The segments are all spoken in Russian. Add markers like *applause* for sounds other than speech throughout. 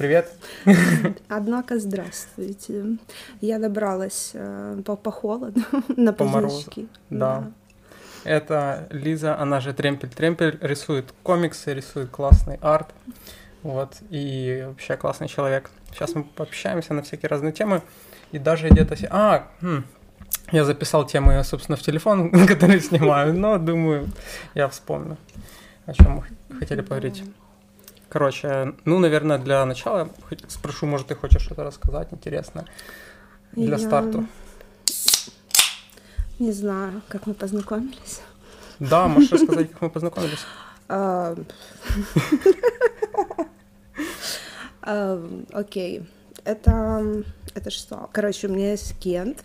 Привет. *laughs* Однако, здравствуйте. Я добралась э, по, по холоду *laughs* на По морозу, позички. да. Это Лиза, она же Тремпель-Тремпель, рисует комиксы, рисует классный арт. Вот, и вообще классный человек. Сейчас мы пообщаемся на всякие разные темы. И даже где-то... А, хм, я записал темы, собственно, в телефон, *laughs* который снимаю, но думаю, я вспомню, о чем мы хотели поговорить. Короче, ну, наверное, для начала спрошу, может, ты хочешь что-то рассказать интересное для Я старта? Не знаю, как мы познакомились. Да, можешь рассказать, как мы познакомились? А, *laughs* Окей. Это, это что? Короче, у меня есть Кент,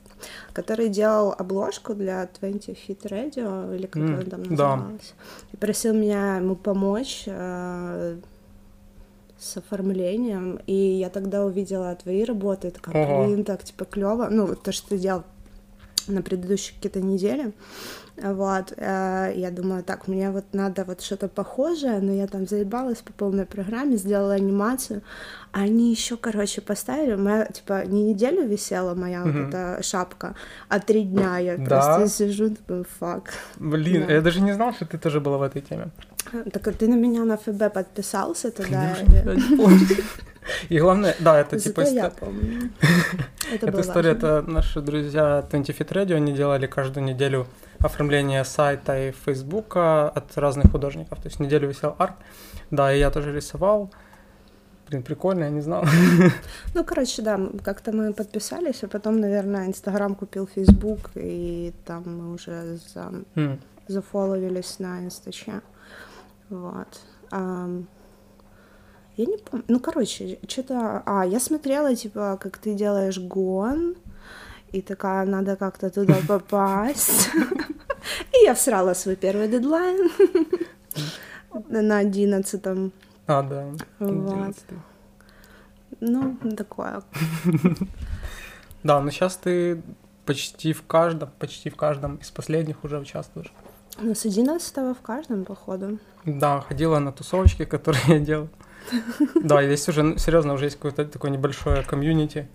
который делал обложку для 20 Feet Radio, или как М, она там да. называлась. И просил меня ему помочь э, с оформлением. И я тогда увидела твои работы, такая, Ого. блин, так типа клево. Ну, вот то, что ты делал на предыдущие какие-то недели. Вот, э, я думаю, так, мне вот надо вот что-то похожее, но я там заебалась по полной программе, сделала анимацию, они еще, короче, поставили, моя, типа, не неделю висела моя Мгм. вот эта шапка, а три дня я Да? просто сижу, думаю, фак. Блин, Да. я даже не знал, что ты тоже была в этой теме. Так а ты на меня на ФБ подписался тогда? Конечно. И главное, да, это Зато типа я помню. Это эта история, это наши друзья 20 Feet Radio, они делали каждую неделю оформление сайта и фейсбука от разных художников. То есть неделю висел арт. Да, и я тоже рисовал. Блин, прикольно, я не знал. *laughs* Ну, короче, да, как-то мы подписались, а потом, наверное, Инстаграм купил Фейсбук, и там мы уже за... М, зафоловились на инстаче. Вот. Я не помню. Ну, короче, что-то... А, я смотрела, типа, как ты делаешь гон, и такая, надо как-то туда *laughs* попасть. И я всрала свой первый дедлайн *laughs* на одиннадцатом. А, да. Вот. 11. Ну, такое. *laughs* Да, но сейчас ты почти в каждом, почти в каждом из последних уже участвуешь. Ну, с одиннадцатого в каждом, походу. Да, ходила на тусовочки, *laughs* которые я делал. Да, здесь уже, серьезно, уже есть какое-то такое небольшое комьюнити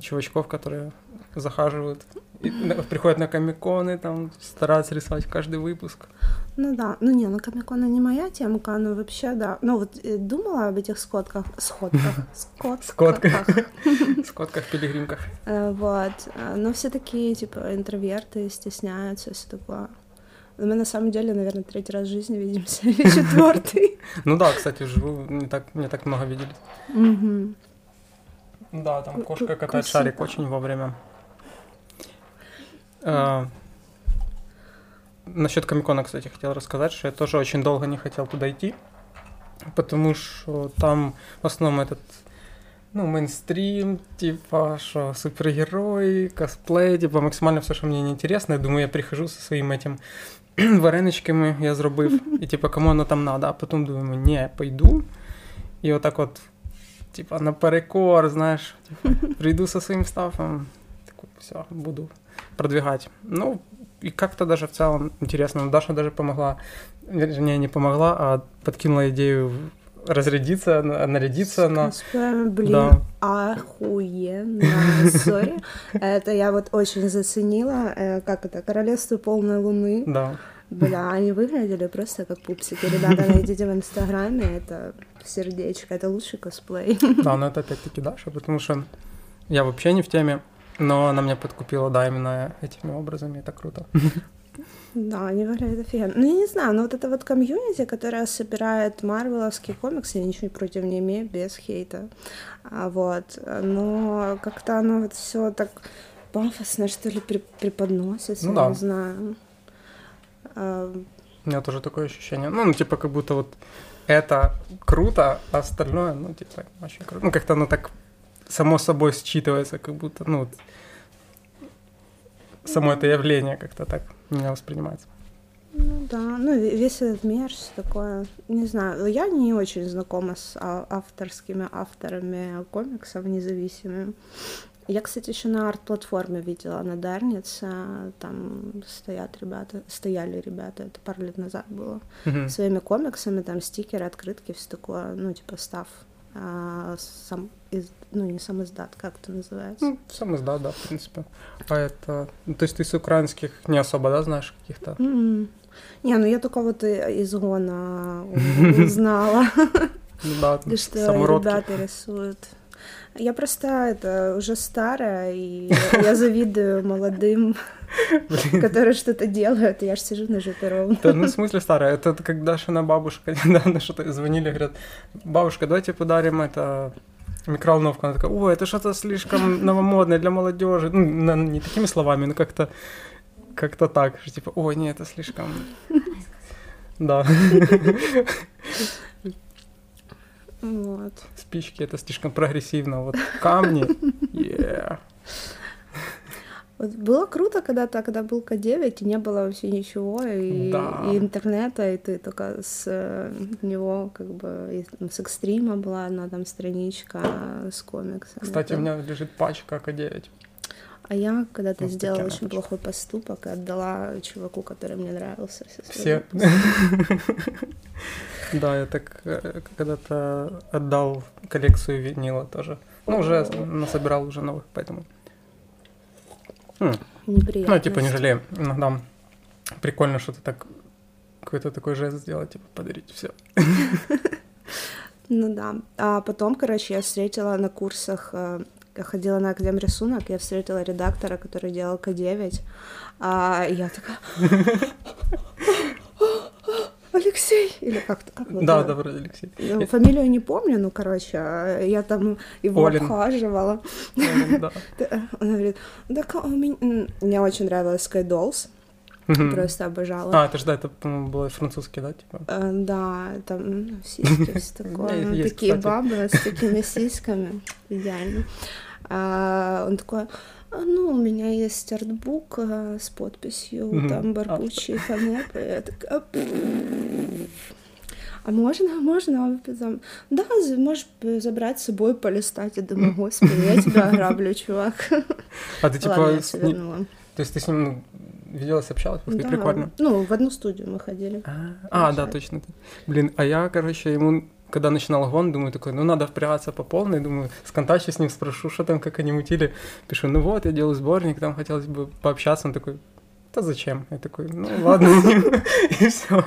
чувачков, которые захаживают, и на- приходят на комиконы, там стараются рисовать каждый выпуск. Ну да, ну не, ну Комикона не моя темка, но вообще да. Ну вот э, думала об этих скотках, сходках, скотках. *laughs* Скотках. *laughs* Скотках, пилигримках. Э, Вот, э, но все такие, типа, интроверты, стесняются, все такое. Но мы на самом деле, наверное, третий раз в жизни видимся, *laughs* или четвертый. Ну да, кстати, вживую не так, не так много виделись. Да, там кошка катает шарик очень вовремя. А, Насчет Комикона, кстати, хотел рассказать, что я тоже очень долго не хотел туда идти, потому что там в основном этот, ну, мейнстрим, типа, что супергерой, косплей, типа, максимально все, что мне неинтересно. Я думаю, я прихожу со своим этим *clears throat* вареничками, я зробив, і типа, кому воно там надо, а потім думаю, ні, пойду. І отак от, типа, наперекор, знаєш, типа, прийду со своим стафом, такой, все, буду продвигать. Ну, и как-то даже в целом интересно. Даша даже помогла, вернее, не помогла, а подкинула идею разрядиться, на- нарядиться на... Блин, Да. охуенно, *laughs* сори. Это я вот очень заценила, э, как это, Королевство полной луны. Да. Бля, они выглядели просто как пупсики. Ребята, найдите в Инстаграме, это сердечко, это лучший косплей. Да, но это опять-таки Даша, потому что я вообще не в теме, но она меня подкупила, да, именно этими образами, это круто. Да, выглядят офигенно. Ну, я не знаю, но вот это вот комьюнити, которое собирает марвеловские комиксы, я ничего против не имею, без хейта. А вот, но как-то оно вот все так пафосно, что ли, преподносится, Ну да. не знаю. А, У меня тоже такое ощущение. Ну, ну, типа, как будто вот это круто, а остальное, ну, типа, очень круто. Ну, как-то оно так само собой считывается, как будто, ну, вот, само это явление как-то так меня воспринимается. Ну да, ну ве- весь этот мерч такое, не знаю, я не очень знакома с а- авторскими авторами комиксов независимыми. Я, кстати, еще на арт-платформе видела на Дарнице, там стоят ребята, стояли ребята, это пару лет назад было, Мгм. своими комиксами, там стикеры, открытки, все такое, ну, типа став а, сам из, ну не сам издат, как это называется? Ну, сам издат, да, в принципе. А это, ну, то есть ты с украинских не особо, да, знаешь каких-то? Mm-mm. Не, ну я только вот из Гона *laughs* узнала, *laughs* да, что ребята рисуют. Я просто это уже старая, и я завидую молодым, которые что-то делают, я же сижу на жопе ровно. Да, ну, в смысле старая? Это как Дашина бабушка *laughs* недавно что-то звонили, говорят, бабушка, давайте подарим это микроволновку. Она такая, ой, это что-то слишком новомодное для молодежи. Ну, не такими словами, но как-то как-то так, что типа, ой, нет, это слишком... *laughs* Да. *laughs* Вот. Спички это слишком прогрессивно. Вот камни. Yeah. Вот было круто когда-то, когда был К9, и не было вообще ничего, и, да. и интернета, и ты только с э, него, как бы, и, с экстрима была одна там страничка с комиксами. Кстати, у меня лежит пачка К9. А я когда-то сделала очень плохой поступок и отдала чуваку, который мне нравился. Все? *laughs* Да, я так э, когда-то отдал коллекцию винила тоже. Ну, уже насобирал уже новых, поэтому... Неприятно. Ну, типа, не жалею. Иногда прикольно что-то так, какой-то такой жест сделать, типа, подарить все. *laughs* Ну да. А потом, короче, я встретила на курсах э, я ходила на Академ рисунок, я встретила редактора, который делал К9, а я такая... Алексей! Или как-то как Да, да, вроде Алексей. Ну, фамилию не помню, ну, короче, я там его Олин. обхаживала. Олин, да. *laughs* Она говорит, да, у меня... Очень нравилась Sky Dolls. Мгм. Просто обожала. А, это же, да, это, по-моему, было французский, да, типа? Э, Да, там ну, сиськи, все *laughs* такое. Ну, есть, Такие кстати. бабы с такими сиськами. Идеально. А, Он такой, «А, ну, у меня есть артбук а, с подписью, там Барбучи и Фанеп. Я такая, «Пф, а можно, можно? Он потом, да, можешь забрать с собой, полистать. Я думаю, господи, я тебя *laughs* ограблю, чувак. А ты, типа, Ладно, я ним- вернула. то есть ты с ним ну, виделась, общалась? Ты, Да. прикольно. Ну, в одну студию мы ходили. А, а, да, точно. Блин, а я, короче, ему, когда начинал гон, думаю, такой, ну, надо впрягаться по полной, думаю, сконтачу с ним, спрошу, что там, как они мутили. Пишу, ну вот, я делаю сборник, там хотелось бы пообщаться. Он такой, да зачем? Я такой, ну, *laughs* ладно, и все.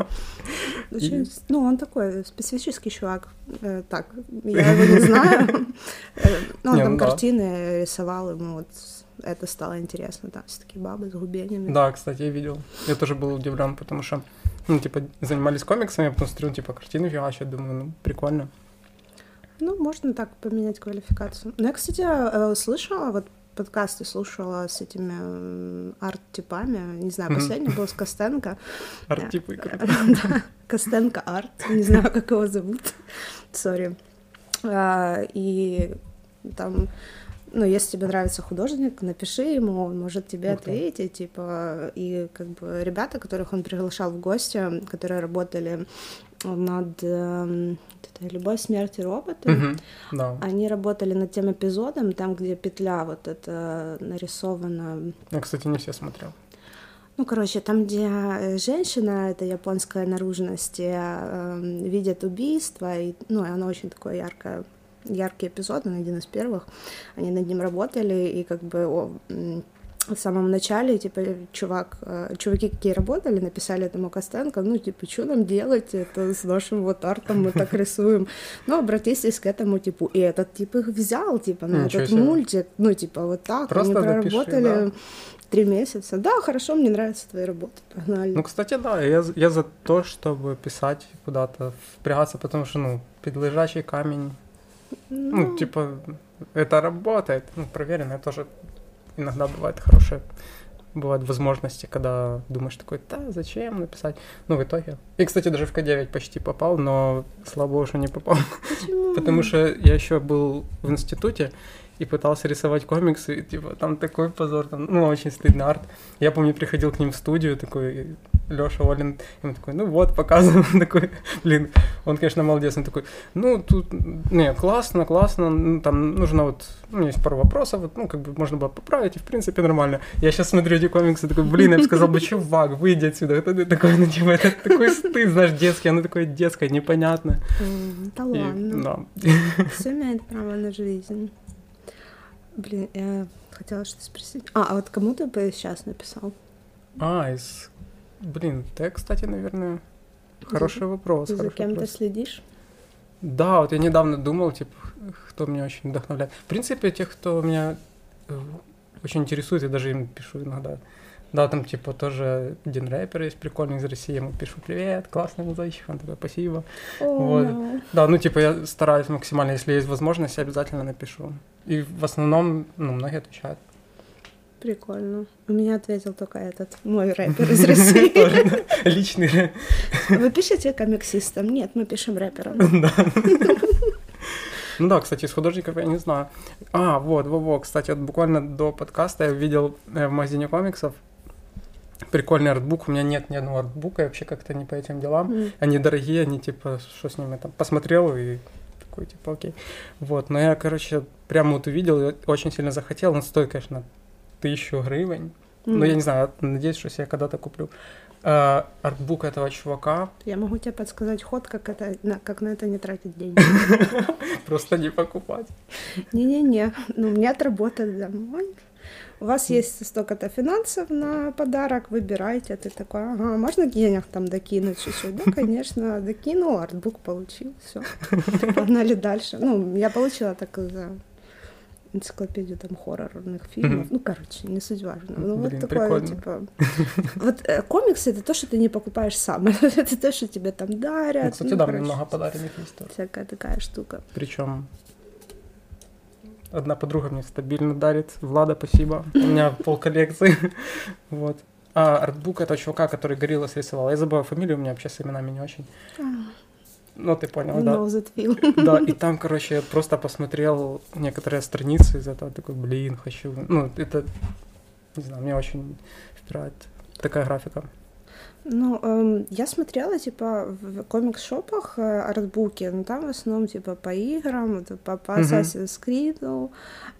Очень- Ну, он такой специфический чувак. Э, Так, я его не знаю. *laughs* Э, Ну, он там ну картины рисовал, ему вот это стало интересно. Там все такие бабы с губениями. Да, кстати, я видел. Я тоже был удивлен, потому что, ну, типа, занимались комиксами, а потом смотрю, типа, картины фигачат, думаю, ну, прикольно. Ну, можно так поменять квалификацию. Ну, я, кстати, э, слышала, вот подкасты слушала с этими арт-типами. Не знаю, последний был с Костенко. *laughs* Арт-типы круто. *laughs* Да, Костенко арт, не знаю, как его зовут, сори. А, И там, ну, если тебе нравится художник, напиши ему, он может тебе Ух ты. ответить, типа, и как бы ребята, которых он приглашал в гости, которые работали над это «Любовь, смерть и роботы», Мгм, Да. они работали над тем эпизодом, там, где петля вот эта нарисована Я, кстати, не все смотрел. ну, короче, там, где э, женщина, это японская наружность, э, эм, видит убийство, и, ну, и оно очень такое яркое, яркий эпизод, он один из первых, они над ним работали, и как бы о, в самом начале, типа, чувак, э, чуваки, какие работали, написали этому Костенко, ну, типа, что нам делать это с нашим вот артом, мы так *laughs* рисуем. Ну, обратитесь к этому типу. И этот тип их взял, типа, на Ничего этот себе. мультик. Ну, типа, вот так. Просто Они запиши, проработали да. три месяца. Да, хорошо, мне нравятся твои работы. Погнали. Ну, кстати, да, я, за- я за то, чтобы писать куда-то, впрягаться, потому что, ну, подлежащий камень, ну, типа, это работает, ну, проверено, тоже иногда бывает хорошее, бывают возможности, когда думаешь такой, да, зачем написать, ну, в итоге. И, кстати, даже в К9 почти попал, но, слава богу, что не попал, Почему? *laughs* потому что я еще был в институте, и пытался рисовать комиксы, и, типа, там такой позор, там, ну, очень стыдный арт. Я помню, приходил к ним в студию, такой, Лёша Олин, и он такой, ну вот, показываем, *laughs* он такой, блин, он, конечно, молодец, он такой, ну, тут, не, классно, классно, ну, там нужно вот, у меня есть пару вопросов, вот, ну, как бы можно было поправить, и, в принципе, нормально. Я сейчас смотрю эти комиксы, такой, блин, я бы сказал, бы, чувак, выйди отсюда, это ты такой, ну, типа, это такой стыд, знаешь, детский, оно такое детское, непонятное. Да ладно. Да. Все имеет право на жизнь. Блин, я хотела что-то спросить. А, а вот кому ты бы сейчас написал? А, из... Блин, ты, кстати, наверное, хороший вопрос. За хороший кем ты вопрос. следишь? Да, вот я недавно думал, типа, кто меня очень вдохновляет. В принципе, тех, кто меня э, очень интересует, я даже им пишу иногда. Да, там, типа, тоже один рэпер есть прикольный из России, ему пишу «Привет, классный музычик», он такой «Спасибо». О, Вот. no. Да, ну, типа, я стараюсь максимально, если есть возможность, я обязательно напишу. И в основном, ну, многие отвечают. Прикольно. У меня ответил только этот мой *laughs* рэпер из России. Личный. Вы пишете комиксистам? Нет, мы пишем рэперам. *laughs* Да. Ну да, кстати, из художников я не знаю. А, вот, во, во, кстати, вот буквально до подкаста я видел э, в магазине комиксов прикольный артбук. У меня нет ни одного артбука, я вообще как-то не по этим делам. М. Они дорогие, они типа, что с ними там, посмотрел и такой, типа, окей. Вот, но я, короче, прямо вот увидел и очень сильно захотел. Он стоит, конечно, тысячу гривен. Но я не знаю, надеюсь, что я когда-то куплю. А, артбук этого чувака Я могу тебе подсказать ход, как, это, на, как на это не тратить деньги. *laughs* просто не покупать. Не-не-не, ну мне отработать домой. У вас есть столько-то финансов на подарок, выбирайте. Ты такой, ага, можно денег там докинуть чуть-чуть? Да, *laughs* конечно, докинул, артбук получил, все. Погнали дальше. Ну, я получила так за энциклопедию там хоррорных фильмов. Мгм. Ну, короче, не суть важно. Ну, вот такое, прикольно. типа... Вот э, комиксы — это то, что ты не покупаешь сам. *laughs* это то, что тебе там дарят. Ну, кстати, ну, да, короче, много подаренных есть. Всякая такая штука. Причем одна подруга мне стабильно дарит. Влада, спасибо. У меня пол коллекции. *laughs* Вот. А артбук этого чувака, который горилла рисовал. Я забыла фамилию, у меня вообще с именами не очень. Ну, ты понял, да. knows that feel? Да, и там, короче, я просто посмотрел некоторые страницы из этого, такой, блин, хочу. Ну, это, не знаю, меня очень впирает такая графика. Ну, эм, я смотрела, типа, в комикс-шопах э, артбуки, но там в основном, типа, по играм, это по, по. Assassin's Creed,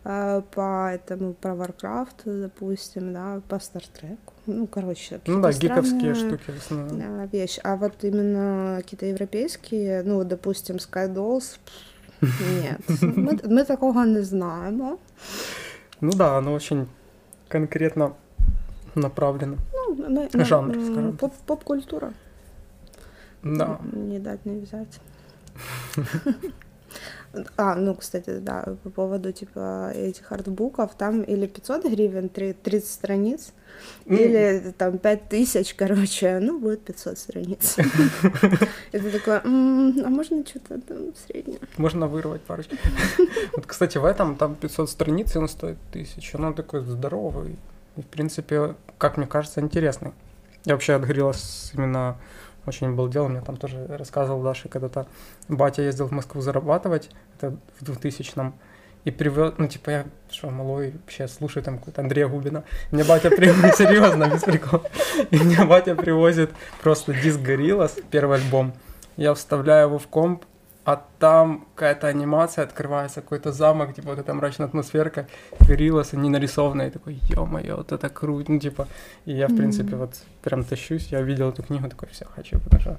э, по этому, по Warcraft, допустим, да, по Star Trek. Ну, короче, Ну да, гиковские штуки в основном. да, вещи. А вот именно какие-то европейские, ну, допустим, Skydolls, нет, мы, мы такого не знаємо. Ну да, оно очень конкретно направлено. Ну, ми, Жанр, м, скажем поп, поп-культура. Да. Не дать не взять. *laughs* А, ну, кстати, да, по поводу, типа, этих артбуков, там или 500 гривен, три- 30 страниц, Ну, или там 5000, короче, ну, будет 500 страниц. *laughs* Такой, «М, а можно что-то там среднее? Можно вырвать парочку. *laughs* Вот, кстати, в этом там 500 страниц, и он стоит 1000. Он такой здоровый. И, в принципе, как мне кажется, интересный. Я вообще от Грилос именно очень был дел. Мне там тоже рассказывал Даша, когда-то батя ездил в Москву зарабатывать, это в 2000-м, и привез, ну, типа, я, что, малой, вообще слушаю там какой-то Андрея Губина. Мне батя привозит, *laughs* серьезно, без прикола. И мне батя привозит просто диск Гориллас, первый альбом. Я вставляю его в комп, а там какая-то анимация, открывается какой-то замок, типа вот эта мрачная атмосферка, Гориллас, они нарисованные, такой, ё-моё, вот это круто, ну, типа, и я, в принципе, Мгм. вот прям тащусь, я увидел эту книгу, такой, все, хочу, потому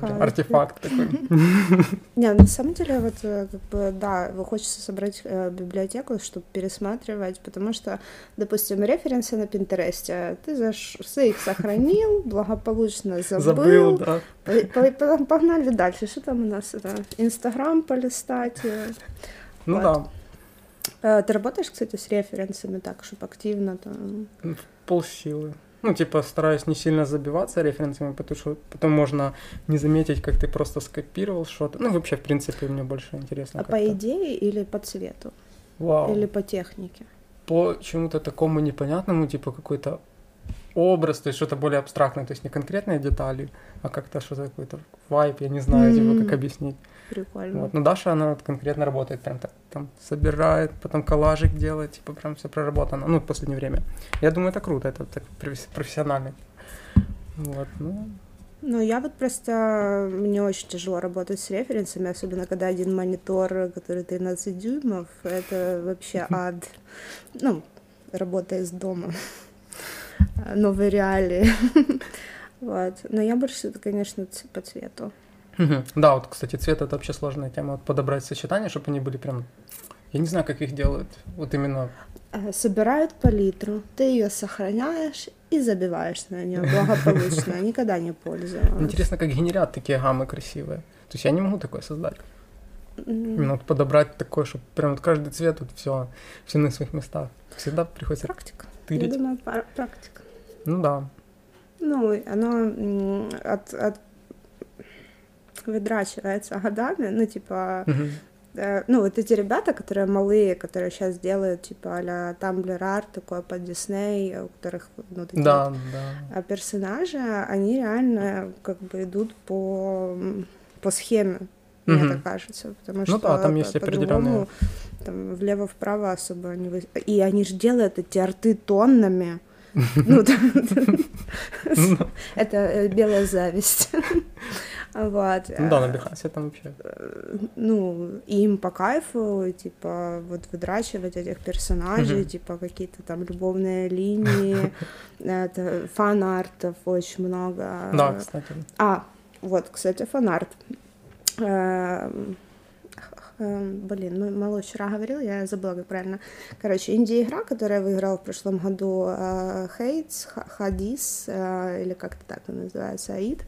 Кайф. артефакт такой. *laughs* Не, на самом деле, вот, э, как бы, да, хочется собрать э, библиотеку, чтобы пересматривать, потому что, допустим, референсы на Пинтересте, ты заш... ты их сохранил, *laughs* благополучно забыл, Забыл, да. По- по- по- погнали дальше, что там у нас, это, Инстаграм полистать. э. Ну да, Э, Ты работаешь, кстати, с референсами так, чтобы активно там... полсилы. Ну, типа, стараюсь не сильно забиваться референсами, потому что потом можно не заметить, как ты просто скопировал что-то. Ну, вообще, в принципе, мне больше интересно. А по идее или по цвету? Вау. Или по технике? По чему-то такому непонятному, типа какой-то образ, то есть что-то более абстрактное, то есть не конкретные детали, а как-то что-то какой-то вайп, я не знаю, mm-hmm. типа, как объяснить. Прикольно. Вот. Но Даша, она вот конкретно работает, прям так, там, собирает, потом коллажик делает, типа, прям все проработано, ну, в последнее время. Я думаю, это круто, это так профессионально. Вот, ну, ну, я вот просто... Мне очень тяжело работать с референсами, особенно когда один монитор, который 13 дюймов, это вообще *laughs* ад. Ну, работа из дома. *laughs* Новые реалии. *laughs* Вот. Но я больше, конечно, по цвету. Да, вот, кстати, цвет это вообще сложная тема. Вот подобрать сочетания, чтобы они были прям я не знаю, как их делают. Вот именно. Э, собирают палитру, ты ее сохраняешь и забиваешь на нее *laughs* благополучно, никогда не пользовалась. Интересно, как генерят такие гаммы красивые. То есть я не могу такое создать. Именно вот подобрать такое, чтобы прям вот каждый цвет вот все, все на своих местах. Всегда приходится практика. Тырить. Я думаю, практика. Ну да. Ну, оно от, от выдрачивается годами, ну, типа, э, ну, вот эти ребята, которые малые, которые сейчас делают, типа, а-ля Tumblr арт, такой под Дисней, у которых, ну, такие да, да. персонажи, они реально, как бы, идут по, по схеме, мне угу. так кажется, потому ну, что да, там есть определенные... там влево-вправо особо не... Вы... И они же делают эти арты тоннами, *laughs* ну, *laughs* ну. это э, белая зависть. Вот. Ну да, на Behance е там вообще. Э, ну, им по кайфу, типа, вот выдрачивать этих персонажей, типа, какие-то там любовные линии, *laughs* это фан-артов очень много. Да, кстати. А, вот, кстати, фан-арт. Блин, ну мало вчера говорил, я забыла, как правильно. Короче, инди-игра, которая выиграла в прошлом году Хейтс, Хадис, или как-то так она называется, Аид.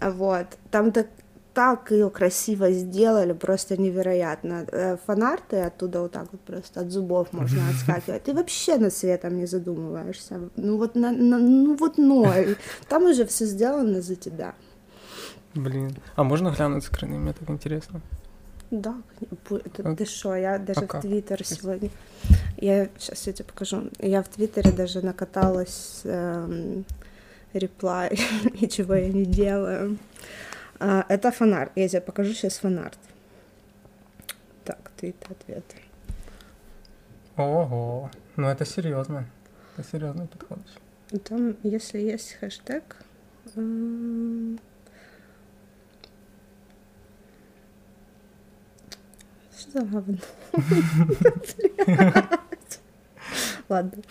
Вот. Там так так ее красиво сделали, просто невероятно. Фанарты оттуда вот так вот просто от зубов можно *laughs* отскакивать. Ты вообще над светом не задумываешься. Ну вот, на, на, ну вот ноль. Там уже все сделано за тебя. Блин, а можно глянуть скрины? Мне так интересно. Да, это, а? ты что, я даже а в Твиттер сегодня, я сейчас я тебе покажу, я в Твиттере даже накаталась эм, реплай, *laughs* и чего я не делаю. А, это фонарь, я тебе покажу сейчас фонарт. Так, твит ответ. Ого, ну это серьезно, это серьезный подход. Там, если есть хэштег, эм, Что говно? Ладно. *laughs*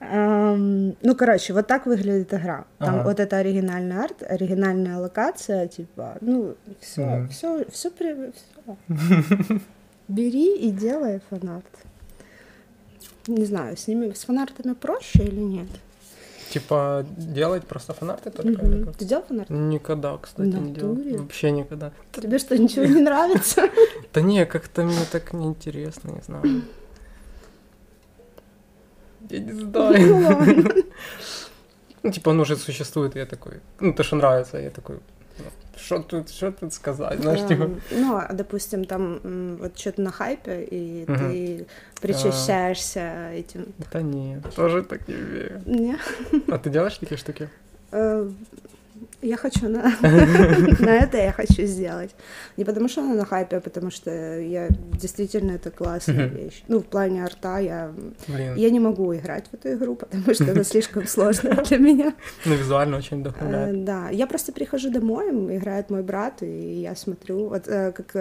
Um, ну, короче, вот так выглядит игра. Там ага. вот это оригинальный арт, оригинальная локация, типа, ну, все, mm. все, все, при... все. *laughs* Бери и делай фанарт. Не знаю, с ними, с фанартами проще или нет? Типа делать просто фанарты только? Угу. Ты делал фанарты? Никогда, кстати, не делал. Вообще никогда. Тебе что, ничего не нравится? *laughs* Да не, как-то мне так неинтересно, не знаю. Я не знаю. Ну, *laughs* типа, он уже существует, я такой, ну, то, что нравится, я такой, что тут, что тут сказать, знаешь, эм, типа. Ну, а, допустим, там вот что-то на хайпе, и ты причащаешься этим. Да нет, тоже так не верю. Не? А ты делаешь такие штуки? Я хочу на, *laughs* *laughs* на это я хочу сделать. Не потому что она на хайпе, а потому что я действительно это классная вещь. Ну, в плане арта я, я не могу играть в эту игру, потому что она слишком сложная для меня. *laughs* Ну, визуально очень вдохновляет. Э, да, я просто прихожу домой, играет мой брат, и я смотрю, вот э, как,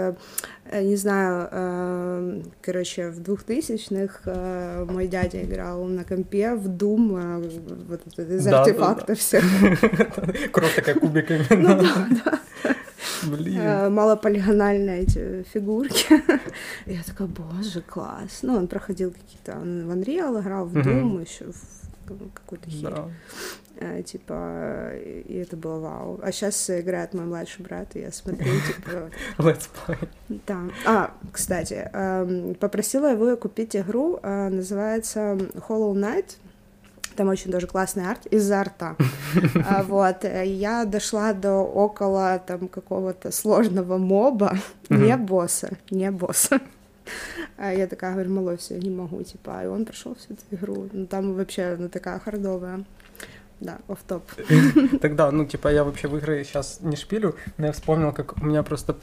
э, не знаю, короче, в двухтысячных мой дядя играл на компе в Doom, вот из артефактов всех. Кровь такая кубиками. Ну да, да. Блин. Э, малополигональные эти фигурки. Я такая, боже, класс. Ну, он проходил какие-то, он в Unreal играл, в Doom, еще в какую-то херь. Да. Э, типа, и это было вау. А сейчас играет мой младший брат, и я смотрю, *laughs* типа... Let's play. Да. А, кстати, эм, попросила его купить игру, э, называется Hollow Knight. Там очень даже классный арт из-за арта. *laughs* А, вот. Я дошла до около там какого-то сложного моба, не босса, не босса. А я такая говорю, малой, все, не могу, типа, и он прошел всю эту игру. Ну, там вообще, ну, такая хардовая. да, оф топ *laughs* Тогда, ну, типа, я вообще в игры сейчас не шпилю, но я вспомнил, как у меня просто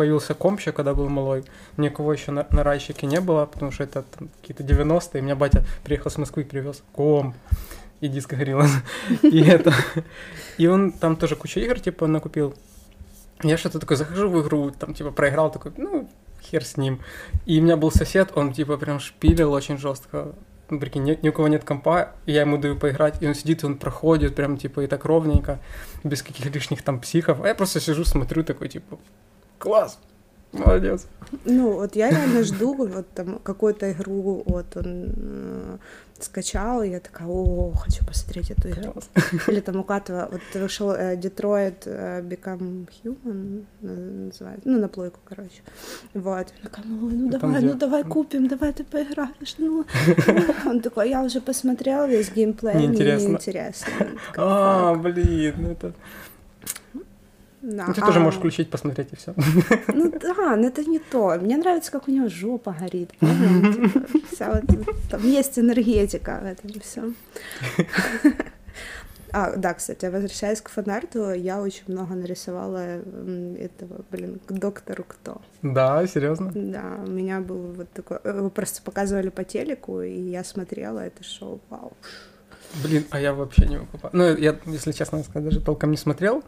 появился комп еще, когда был малой. Никого еще на, на райщике не было, потому что это какие-то 90-е. И меня батя приехал с Москвы и привез комп и диско горилла. И это... И он там тоже кучу игр, типа, накупил. Я что-то такой захожу в игру, там, типа, проиграл, такой, ну, хер с ним. И у меня был сосед, он, типа, прям шпилил очень жестко. Ну, прикинь, ни, ни у кого нет компа, я ему даю поиграть, и он сидит, и он проходит прям, типа, и так ровненько, без каких лишних там психов. А я просто сижу, смотрю, такой, типа, класс, молодец. Ну, вот я реально жду вот там какую-то игру, вот он э, скачал, и я такая, о, хочу посмотреть эту игру. Или там у Катова, вот вышел э, Detroit э, Become Human, называется, ну, на плойку, короче. Вот. Я такая, ну, ну Там давай, ну давай купим, давай ты поиграешь, ну. *laughs* Он такой, я уже посмотрел весь геймплей, мне такая, А, блин, ну это... Да. Ну, ты тоже А, можешь включить, посмотреть, и все. *laughs* Ну да, но это не то. Мне нравится, как у него жопа горит. *laughs* Вся вот, там есть энергетика в этом всем. *laughs* А, да, кстати, возвращаясь к фанарту, я очень много нарисовала этого, блин, к доктору кто. Да, серьезно? Да, у меня был вот такой... Его просто показывали по телеку, и я смотрела это шоу. Вау. Блин, а я вообще не выкупаю. Ну, я, если честно сказать, даже толком не смотрел,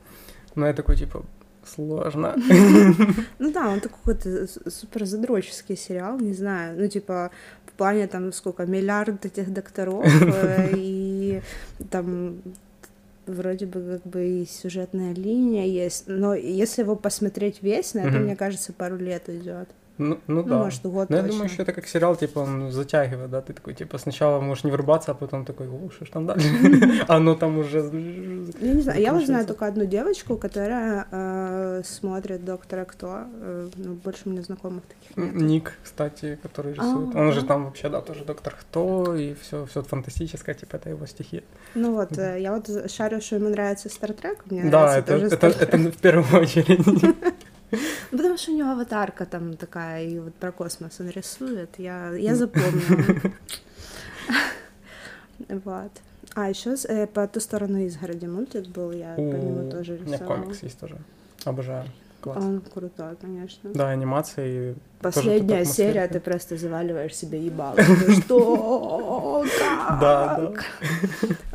но я такой, типа, сложно. *laughs* Ну да, он такой какой-то супер задроческий сериал, не знаю, ну типа в плане там сколько, миллиард этих докторов, э, *laughs* и там вроде бы как бы и сюжетная линия есть, но если его посмотреть весь, на это, Мгм. мне кажется, пару лет уйдет. Ну, ну Ну, да. может, год Но я точно. думаю, что это как сериал, типа, он затягивает, да, ты такой, типа, сначала можешь не врубаться, а потом такой, о, что ж там дальше? *laughs* Оно там уже... Я не знаю, я вот знаю только одну девочку, которая э, смотрит Доктора Кто, э, ну, больше у меня знакомых таких нет. Ник, кстати, который рисует. А, Он же там вообще, да, тоже доктор Кто, и все, все фантастическое, типа, это его стихи. Ну вот, э, я вот шарю, что ему нравится Стартрек, мне Да, нравится тоже Star Trek. это в первую очередь. *laughs* Ну, Потому что у него аватарка там такая, и вот про космос он рисует. Я, я запомнила. *laughs* Вот. А еще по ту сторону изгороди мультик был, я по нему У тоже меня рисовала. комикс есть тоже. Обожаю. Класс. Он крутой, конечно. Да, анимация и Последняя серия, ты просто заваливаешь себе ебало. *laughs* Что? Да, да.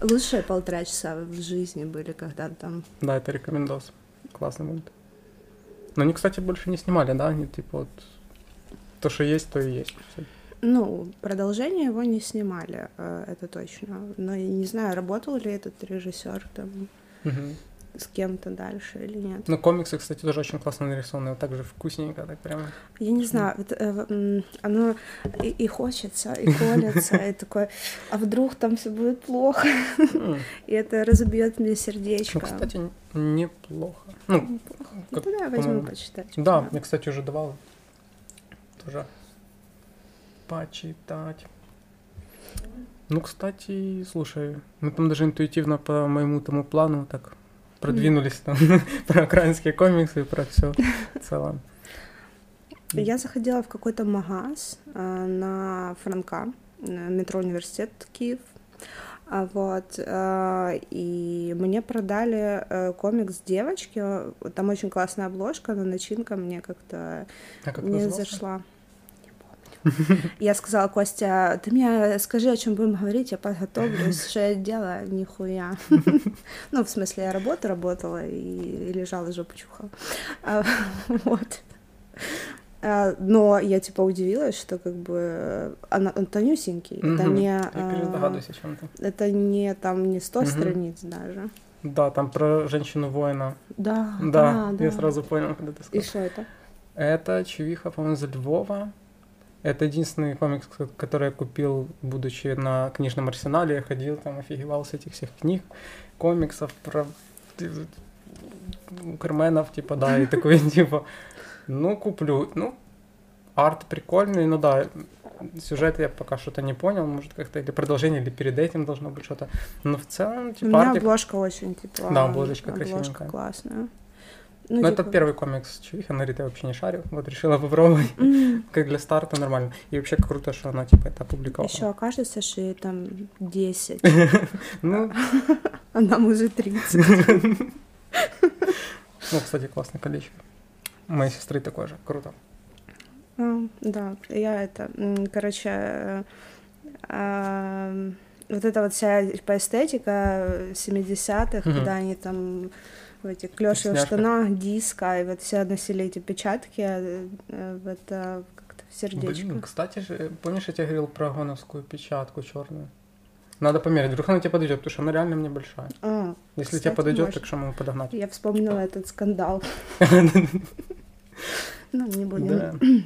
Лучшие полтора часа в жизни были, когда там... Да, это рекомендос. Классный мульт. Но они, кстати, больше не снимали, да? Они типа вот то, что есть, то и есть. Ну, продолжение его не снимали, э, это точно. Но я не знаю, работал ли этот режиссер там Мгм. С кем-то дальше или нет. Ну, комиксы, кстати, тоже очень классно нарисованы. Вот так же вкусненько, так прямо. Я не знаю, вот, э, оно и, и хочется, и колется, и такое, а вдруг там все будет плохо, и это разобьет мне Ну, сердечко. кстати, н- неплохо. Ну, Ну, тогда я возьму почитать. да, я, кстати, уже давал тоже почитать. Ну, кстати, слушай, мы там даже интуитивно по моему тому плану так продвинулись там *laughs* про украинские комиксы, про все в целом. Я заходила в какой-то магаз э, на Франка, метро Университет Киев. А Вот, э, и мне продали э, комикс девочки. Там очень классная обложка, но начинка мне как-то А как не назывался? зашла. *laughs* Я сказала, Костя, ты мне скажи, о чем будем говорить, я подготовлюсь, *laughs* что я делала, нихуя. *laughs* Ну, в смысле, я работу работала и лежала, жопу чухала. А, Вот. А, Но я типа удивилась, что как бы она, он тонюсенький. Это Мгм. не, Я а, догадываюсь о чем-то. это не там не 100 Мгм. страниц даже. Да, там про женщину-воина. Да, Да, да, я сразу понял, когда ты И сказал. что это? Это Чувиха, по-моему, за Львова. Это единственный комикс, который я купил, будучи на книжном арсенале. Я ходил там, офигевал с этих всех книг, комиксов про Карменов, типа, да, и *laughs* такой, типа, ну, куплю. Ну, арт прикольный, ну да, сюжет я пока что-то не понял, может, как-то или продолжение, или перед этим должно быть что-то. Но в целом, У типа, меня артик... обложка очень, типа... Да, обложечка Обложка красивенькая. классная. Ну, Ну, это типа, первый комикс Чувиха, на я вообще не шарю, вот решила *laughs* попробовать. м, Как для старта нормально. И вообще круто, что она типа это опубликовала. Еще окажется, что ей там 10. *laughs* Ну, А нам уже 30. Ну, кстати, классное колечко. Моей сестры такое же. Круто. А, да, я это, короче, э, а, вот эта вот вся эстетика 70-х, Мгм. когда они там в этих Вкусняшка. штанах, диско, и вот все носили эти печатки, э, э, в это как-то в сердечко. Блин, кстати же, помнишь, я тебе говорил про гоновскую печатку черную? Надо померить, вдруг она тебе подойдет, потому что она реально мне большая. А, Если тебе подойдет, может. так что могу подогнать. я вспомнила этот скандал. Ну, не будем.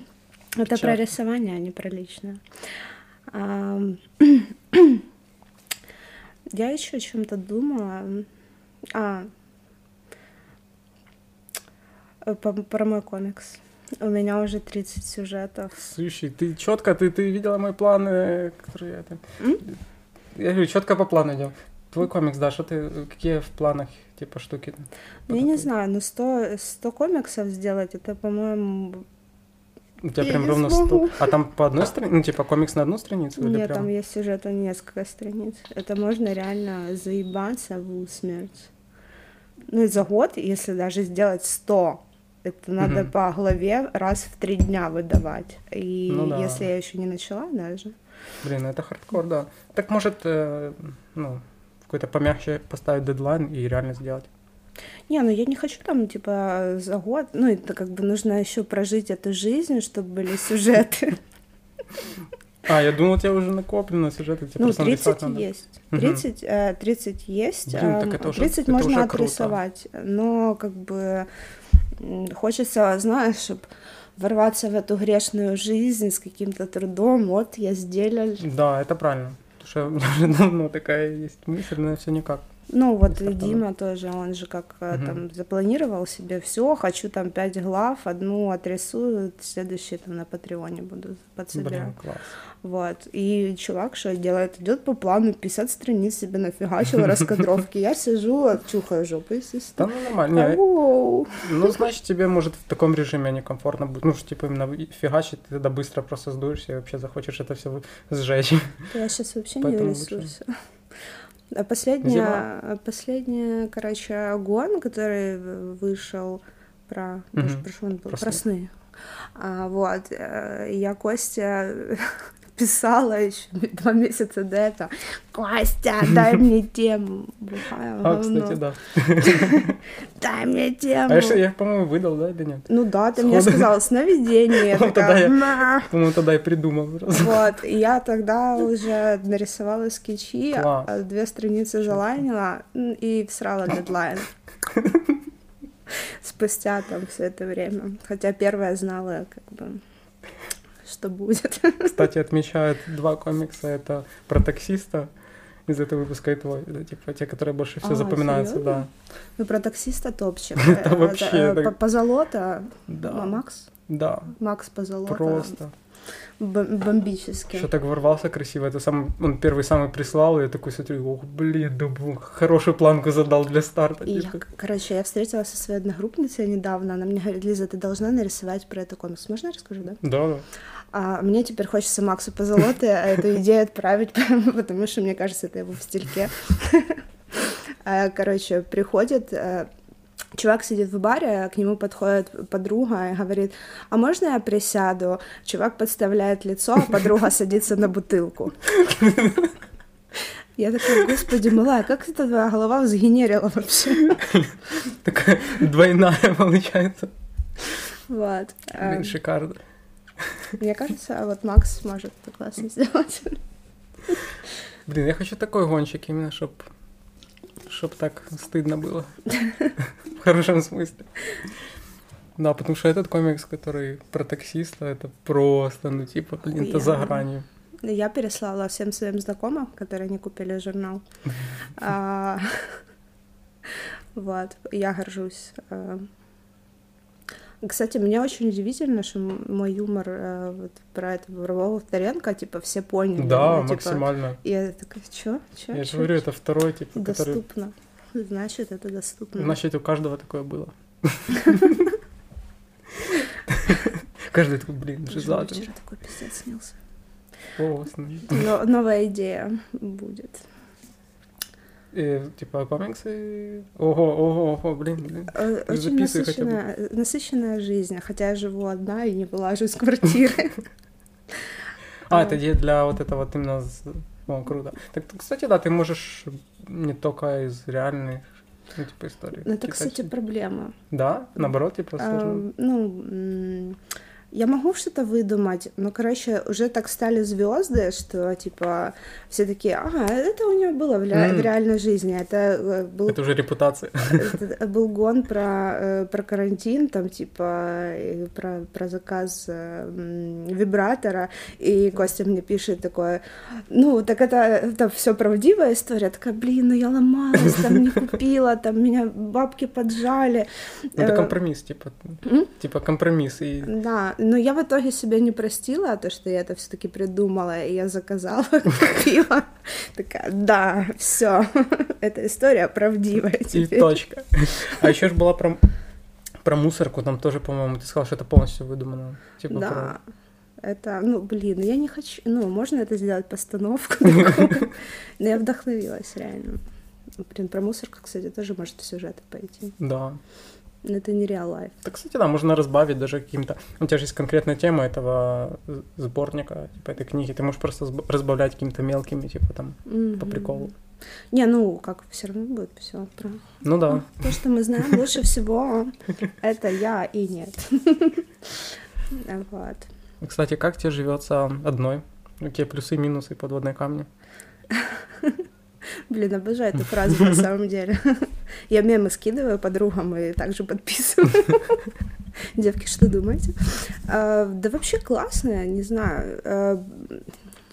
Это про рисование, а не про личное. *clears throat* Я еще о чем-то думала. А, про мой комикс. У меня уже 30 сюжетов. Слушай, ты четко, ты, ты видела мой план, э, который я это... М? Я говорю, четко по плану идем. Твой комикс, да, что ты, какие в планах, типа, штуки? Ну, Я не знаю, но 100, 100 комиксов сделать, это, по-моему... У тебя Я прям ровно 100. смогу. А там по одной странице, ну, типа, комикс на одну страницу? или Нет, прям? там есть сюжет на несколько страниц. Это можно реально заебаться в усмерть. Ну и за год, если даже сделать 100, это надо Мгм. по голове раз в три дня выдавать. И Ну да. если я еще не начала даже. Блин, это хардкор, да. Так может, э, ну, какой-то помягче поставить дедлайн и реально сделать. Не, ну я не хочу там, типа, за год. Ну, это как бы нужно еще прожить эту жизнь, чтобы были сюжеты. А, я думал, у тебя уже накоплено сюжеты, тебе Ну, просто 30 написать надо. есть. Мгм. 30, э, 30 есть. Блин, так эм, это уже- 30 это можно уже круто. отрисовать. Но как бы хочется, знаешь, чтобы ворваться в эту грешную жизнь с каким-то трудом. Вот я сделал. Да, это правильно. Потому что *laughs* уже давно такая есть мысль, но все никак. Ну вот и. Дима тоже, он же как Мгм. там запланировал себе все, хочу там 5 глав, одну отрисую, следующие там на Патреоне буду подсобирать. Блин, класс. Вот. И чувак что делает? Идет по плану, 50 страниц себе нафигачил раскадровки. Я сижу, чухаю жопу, Да, естественно. ну нормально. Ну, значит, тебе, может, в таком режиме некомфортно будет. Ну, что, типа, именно фигачить, ты тогда быстро просто сдуешься и вообще захочешь это все сжечь. Я сейчас вообще не в ресурсе. Последняя, последняя, короче, гон, который вышел про, Мгм. боже, про? Про Про сны. А, вот, э, я Костя писала еще два месяца до этого. Костя, дай мне тему. Бухая А, говно. кстати, да. *laughs* Дай мне тему. А я, я, по-моему, выдал, да, или нет? Ну да, ты мне Сходу. сказала сновидение. Ну, *laughs* тогда я- «Ма». По-моему, тогда и придумал. Вот, и я тогда уже нарисовала скетчи, Класс. а две страницы залайнила и всрала дедлайн. *laughs* Спустя там все это время. Хотя первая знала, как бы, что будет. Кстати, отмечают два комикса. Это про таксиста из этого выпуска и твой. Это, типа, те, которые больше всего А, запоминаются, серьёзно? да. Ну, про таксиста топчик. Это *laughs* Э, вообще, э, по- Позолота. Да. Макс? Да, Макс Позолота. просто. Бом- Бомбически. Еще так ворвался красиво. Это сам, он первый самый прислал, и я такой смотрю, ох, блин, да бу, хорошую планку задал для старта. И я, типа. короче, я встретилась со своей одногруппницей недавно. Она мне говорит, Лиза, ты должна нарисовать про это комикс. Можно я расскажу, да? Да, да. А мне теперь хочется Максу Позолоты эту идею отправить, *laughs* потому что, мне кажется, это его в стильке. *laughs* А, Короче, приходит, э, чувак сидит в баре, к нему подходит подруга и говорит, а можно я присяду? Чувак подставляет лицо, а подруга *laughs* садится на бутылку. Я такая, господи, малая, как это твоя голова взгенерила вообще? Такая двойная получается. Вот. А, Блин, шикарно. Мне кажется, а вот Макс сможет это классно сделать. Блин, я хочу такой гонщик именно, чтоб, чтоб так стыдно было. В хорошем смысле. Да, потому что этот комикс, который про таксиста, это просто, ну, типа, блин, это за гранью. Я переслала всем своим знакомым, которые не купили журнал. *laughs* А, *laughs* Вот, я горжусь. А, Кстати, мне очень удивительно, что мой юмор э, вот про это Ворового Вторенко, типа, все поняли. Да, ну, типа, максимально. И я такая, чё? Чё? Я же говорю, чё?» это второй, типа, который... Доступно. Значит, это доступно. Значит, у каждого такое было. *laughs* Каждый такой, блин, жизатый. вчера такой пиздец снился. Но- новая идея будет. И, типа комиксы. Ого, ого, ого, блин, блин. Э, Очень насыщенная, насыщенная жизнь, хотя я живу одна и не вылажу из квартиры. А, это для вот этого вот именно... О, круто. Так, кстати, да, ты можешь не только из реальных, ну, типа, историй. Ну, это, кстати, проблема. Да? Наоборот, типа, сложно. Эм, Ну, м, я могу что-то выдумать, но, короче, уже так стали звезды, что, типа, все такие, ага, это у него было в, ля- М. в реальной жизни, это э, был Это уже репутация. *laughs* Это был гон про, э, про карантин, там, типа, про, про заказ э, вибратора, и Костя мне пишет такое, ну, так это, это все правдивая история, такая, блин, ну я ломалась, там не *laughs* купила, там меня бабки поджали. Ну, Это Э, компромисс, типа. Типа компромисс. И Да, но я в итоге себя не простила, то, что я это все-таки придумала, и я заказала, *laughs* купила. Такая, да, все, *laughs* эта история правдивая И теперь. точка. А еще же была про, про мусорку, там тоже, по-моему, ты сказал, что это полностью выдумано. Типа Да. про- Это, ну, блин, я не хочу, ну, можно это сделать постановку? *laughs* Но я вдохновилась, реально. Блин, про мусорку, кстати, тоже может в сюжеты пойти. Да. Это не реал лайф. Так, кстати, да, можно разбавить даже каким-то... У тебя же есть конкретная тема этого з- сборника, типа этой книги. Ты можешь просто разбавлять какими-то мелкими, типа там, по приколу. Не, ну, как, все равно будет все про... Ну да. То, что мы знаем лучше *laughs* всего, это я и нет. *laughs* Вот. Кстати, как тебе живется одной? Какие плюсы и минусы подводной камни? *laughs* Блин, обожаю эту фразу на *laughs* самом деле. Я мемы скидываю подругам и также подписываю. Девки, что думаете? А, Да вообще классно, не знаю. А,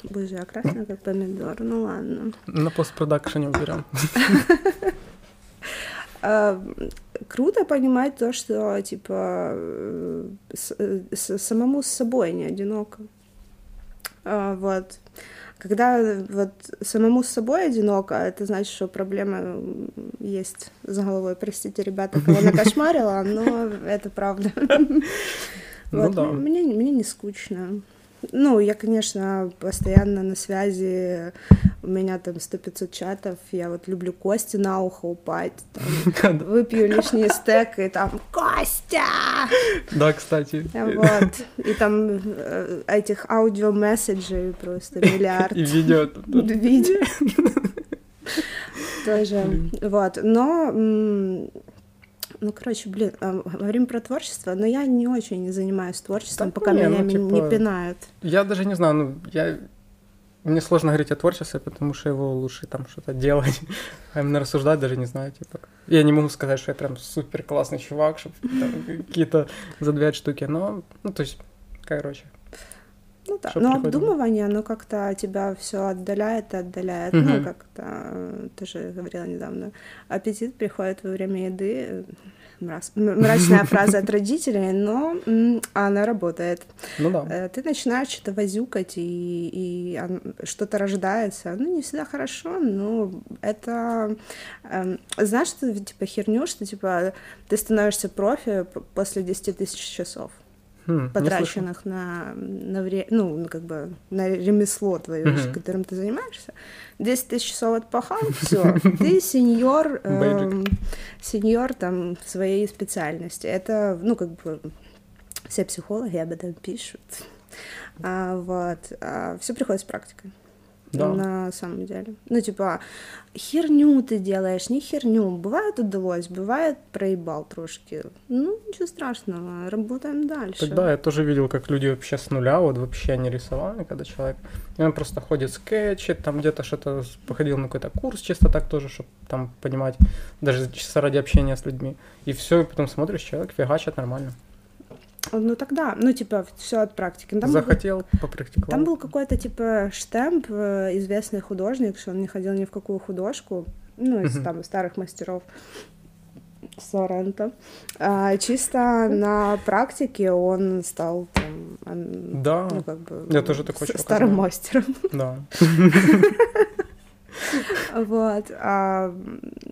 Боже, я красная как помидор, ну ладно. На постпродакшене уберем. А, Круто понимать то, что, типа, э, с- э, с- самому с собой не одиноко. А, Вот. Когда вот самому с собой одиноко, это значит, что проблема есть с головой. Простите, ребята, кого *laughs* накошмарила, но это правда. Ну Вот, да. Мне, мне не скучно. Ну, я, конечно, постоянно на связи. У меня там 100-500 чатов. Я вот люблю Кости на ухо упасть. там, *laughs* выпью лишний стек и там «Костя!» Да, кстати. Вот. И там э, этих аудиомесседжей просто миллиард. И видео. *laughs* Видео. *laughs* Тоже. Вот. Но ну, короче, блин, а, говорим про творчество, но я не очень занимаюсь творчеством, Да пока не, меня ну, не- типа, не пинают. Я даже не знаю, ну, я... Мне сложно говорить о творчестве, потому что его лучше там что-то делать. *laughs* А именно рассуждать даже не знаю, типа. Я не могу сказать, что я прям супер классный чувак, чтобы какие-то задвигать штуки, но, ну, то есть, короче. Ну да, но обдумывание, оно как-то тебя все отдаляет и отдаляет. Мгм. Ну, как-то, э, тоже говорила недавно, аппетит приходит во время еды. Мраз- Мрачная *laughs* фраза от родителей, но она работает. Ну да. Э, Ты начинаешь что-то возюкать, и, и что-то рождается. Ну, не всегда хорошо, но это... эм, знаешь, что типа херню, что типа ты становишься профи после 10 тысяч часов Слышал. потраченных на, на вре... ну, ну, как бы на ремесло твое, Мгм. которым ты занимаешься. 10 тысяч часов отпахал, *laughs* все, ты сеньор, эм, сеньор там в своей специальности. Это, ну, как бы все психологи об этом пишут. А, вот. все приходит с практикой. Да. На самом деле. Ну, типа, херню ты делаешь, не херню. Бывает удалось, бывает проебал трошки. Ну, ничего страшного, работаем дальше. Тогда я тоже видел, как люди вообще с нуля, вот вообще не рисовали, когда человек, и он просто ходит скетчит, там где-то что-то походил на какой-то курс, чисто так тоже, чтобы там понимать, даже чисто ради общения с людьми. И все, и потом смотришь, человек фигачит нормально. Ну, тогда, ну, типа, все от практики. Там был- Захотел, попрактиковал. Там был какой-то типа штемп, э, известный художник, что он не ходил ни в какую художку, ну, из там старых мастеров Сорента. А, чисто на практике он стал там, ан- Да, ну, как бы, Я тоже такой с- старым знаю. мастером. да. *laughs* Вот. а,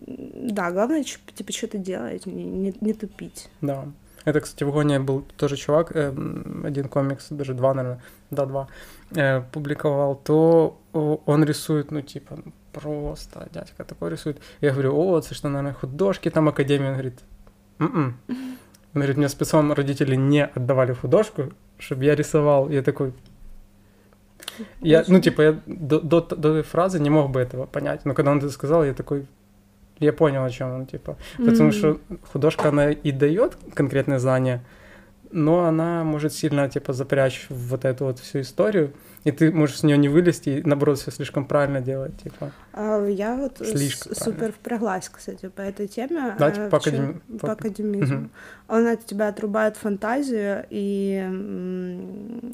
да, главное, типа, что-то делать, не тупить. Да. Это, кстати, в Гоне был тоже чувак, эм, один комикс, даже два, наверное, да, два, э, публиковал, то он рисует, ну, типа, просто, дядька такой рисует. Я говорю, о, это что, наверное, художки там академия. Он говорит, м-м. Он говорит, мне спецом родители не отдавали художку, чтобы я рисовал. Я такой, я, ну, типа, я до, до, до той фразы не мог бы этого понять, но когда он это сказал, я такой, я понял, о чем он, типа, потому mm-hmm. что художка, она и дает конкретные знания, но она может сильно, типа, запрячь вот эту вот всю историю, и ты можешь с нее не вылезти, и наоборот, все слишком правильно делать, типа. А, я вот слишком с- супер впряглась, кстати, по этой теме. Да, типа, по, академи... по академизму. Угу. Он от тебя отрубает фантазию и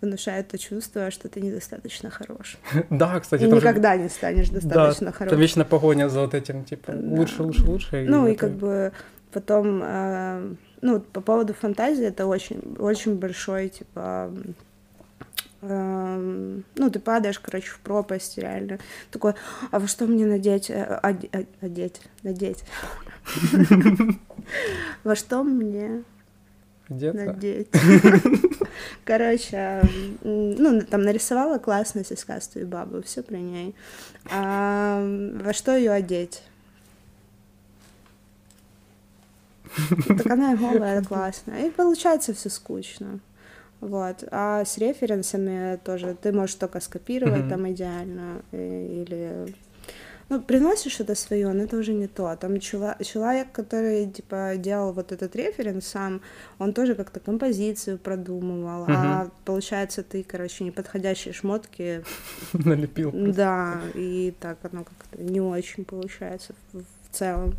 внушает то чувство, что ты недостаточно хорош. *laughs* Да, кстати. И никогда же... не станешь достаточно да, хорош. Это вечно погоня за вот этим, типа, да. лучше, лучше, лучше. Ну, и, и как бы потом, э, ну, по поводу фантазии, это очень, очень большой, типа, э, ну, ты падаешь, короче, в пропасть, реально. Такой, а во что мне надеть? Э, одеть, надеть. *laughs* *laughs* Во что мне Одеться. Надеть. *laughs* Короче, ну, там нарисовала классно сискастую бабу, все при ней. А, во что ее одеть? Так она и голая, классная. И получается все скучно. Вот. А с референсами тоже ты можешь только скопировать mm-hmm. там идеально или ну, приносишь что-то свое, но это уже не то. Там человек, который, типа, делал вот этот референс сам, он тоже как-то композицию продумывал, угу. а получается ты, короче, неподходящие шмотки... *laughs* Налепил. Да, и так оно как-то не очень получается в, в целом.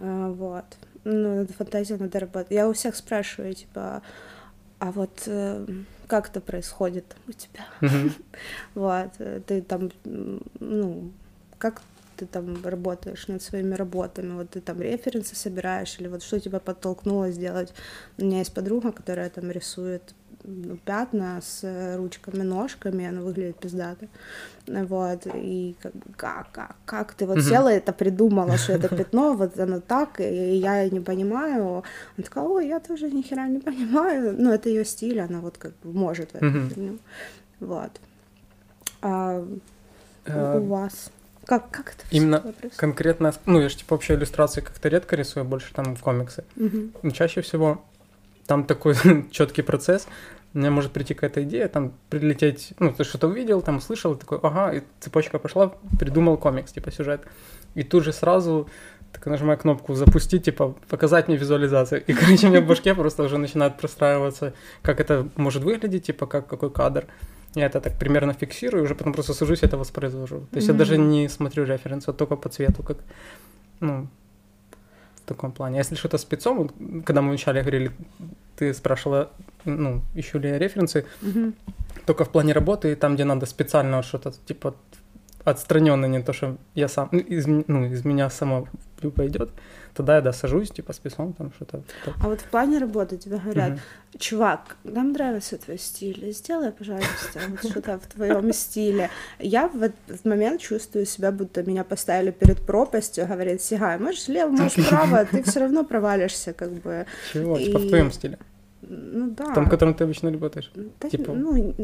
А, вот. Ну, фантазия надо работать. Я у всех спрашиваю, типа, а вот э, как это происходит у тебя? Mm-hmm. *laughs* вот, ты там, ну, как ты там работаешь над своими работами, вот ты там референсы собираешь, или вот что тебя подтолкнуло сделать. У меня есть подруга, которая там рисует ну, пятна с ручками, ножками, она выглядит пиздато. Вот, и как как, как, как ты вот села это придумала, что это пятно, *laughs* вот оно так, и я не понимаю. Она такая, ой, я тоже ни хера не понимаю. Ну, это ее стиль, она вот как бы может в фигню. Вот. А, у вас? Как, как это Именно конкретно, ну, я же типа вообще иллюстрации как-то редко рисую, больше там в комиксы. Угу. Но чаще всего там такой *laughs* четкий процесс. У меня может прийти какая-то идея, там прилететь, ну, ты что-то увидел, там услышал, и такой, ага, и цепочка пошла, придумал комикс, типа сюжет. И тут же сразу так нажимаю кнопку запустить, типа показать мне визуализацию. И, *laughs* короче, у меня в башке просто уже начинает простраиваться, как это может выглядеть, типа как какой кадр. Я это так примерно фиксирую, уже потом просто сажусь и это воспроизвожу. То есть mm-hmm. я даже не смотрю референс, а только по цвету, как, ну, в таком плане. А если что-то спецом, когда мы вначале говорили, ты спрашивала, ну, ищу ли я референсы, mm-hmm. только в плане работы, там, где надо специально что-то, типа, отстраненно, не то, что я сам, ну, из, ну, из меня само пойдет, тогда я, да, сажусь, типа, с письмом, там что-то. А вот в плане работы тебе говорят, угу. чувак, нам нравится твой стиль, сделай, пожалуйста, вот что-то в твоем стиле. Я в этот момент чувствую себя, будто меня поставили перед пропастью, говорит, сигай, можешь слева, можешь право, ты все равно провалишься, как бы. Чего? Типа в твоем стиле? Ну да. В том, в котором ты обычно работаешь? Да, типа... Ну,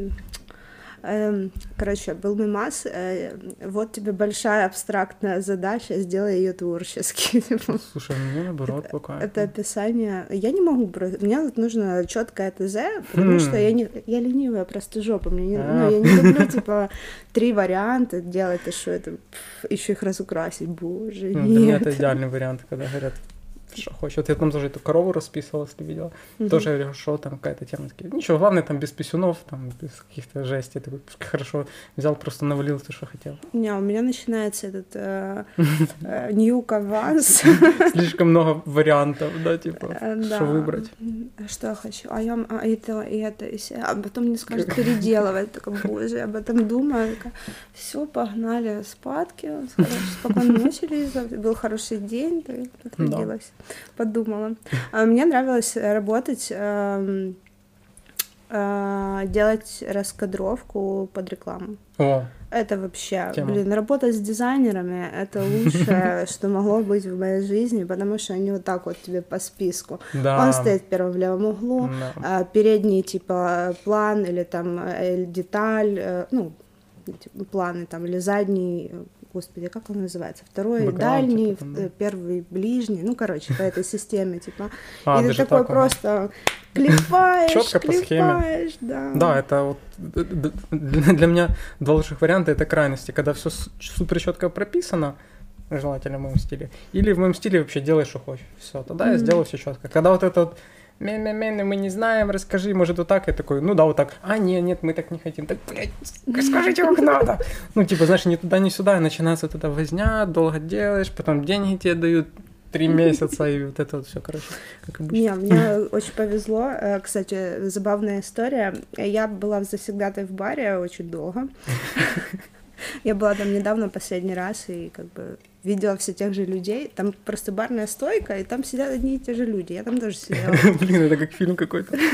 короче, был мимас, э, вот тебе большая абстрактная задача, сделай ее творчески. *laughs* Слушай, мне наоборот пока. Это описание. Я не могу, мне вот нужно четкое ТЗ, потому что я не, я ленивая просто жопа, мне не, ну, я не люблю типа *laughs* три варианта делать, и что это, еще их разукрасить, боже, нет. Для меня это идеальный вариант, когда говорят, что хочет. Я там тоже эту корову расписывал, если видела. Угу. Тоже говорю, что там какая-то тема. Такие, Ничего, главное там без писюнов, там без каких-то жестей. Такой, хорошо взял, просто навалил то, что хотел. Не, у меня начинается этот э, *laughs* э, New Canvas. *laughs* Слишком много вариантов, да, типа, э, что выбрать. Что я хочу? А я а это, и это, и. А потом мне скажут переделывать. Так, боже, я об этом думаю. Все, погнали спадки. Спокойной ночи, Лиза. Был хороший день, ты трудилась *laughs* подумала. А мне нравилось работать, эм, э, делать раскадровку под рекламу. О. Это вообще, Тема. блин, работать с дизайнерами — это лучшее, *laughs* что могло быть в моей жизни, потому что они вот так вот тебе по списку. Да. Он стоит в первом левом углу, да. А передний, типа, план или там э, деталь, э, ну, планы там, или задний, господи, как он называется? Второй, Бэкграунд, дальний, типа, там, в- да. первый, ближний, ну, короче, по этой системе, типа. *laughs* А, и ты такой так, просто клепаешь, схеме. клепаешь, да. Да, это вот для меня два лучших варианта это крайности, когда все супер четко прописано, желательно в моем стиле, или в моем стиле вообще делай, что хочешь. Все, тогда я сделаю все четко. Когда вот это вот «Мя-мя-мя, мы не знаем, расскажи, может, вот так, я такой, ну да, вот так, а, нет, нет, мы так не хотим, так, блядь, скажите, как надо. Ну, типа, знаешь, ни туда, ни сюда, начинается вот эта возня, долго делаешь, потом деньги тебе дают три месяца, и вот это вот все, короче, как обычно. Не, мне очень повезло. Э, Кстати, забавная история. Я была завсегдатой в баре очень долго. *laughs* Я была там недавно последний раз и как бы видела все тех же людей. Там просто барная стойка, и там сидят одни и те же люди. Я там тоже сидела. *laughs* Блин, это как фильм какой-то. *laughs*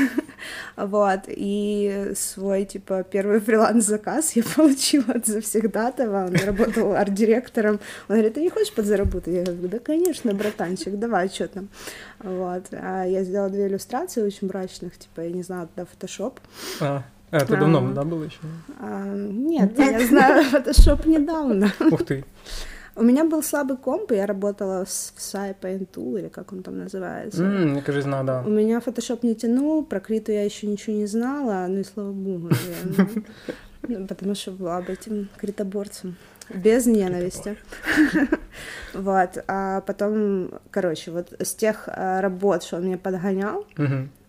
Вот, и свой, типа, первый фриланс-заказ я *laughs* получила от завсегдатова, он работал арт-директором, он говорит, ты не хочешь подзаработать? Я говорю, да, конечно, братанчик, давай, что там? Вот, а я сделала две иллюстрации очень мрачных, типа, я не знала тогда фотошоп. А, а, ты давно, А. да, был еще? А, нет, я знаю фотошоп недавно. Ух ты. У меня был слабый комп, и я работала с Sai Paint Tool, или как он там называется. М, Мне кажется, знаю, да. У меня фотошоп не тянул, про Криту я еще ничего не знала, ну и слава богу, наверное. *laughs* Ну, Потому что была бы этим критоборцем. Без ненависти. Вот. А потом, короче, вот с тех а, работ, что он мне подгонял,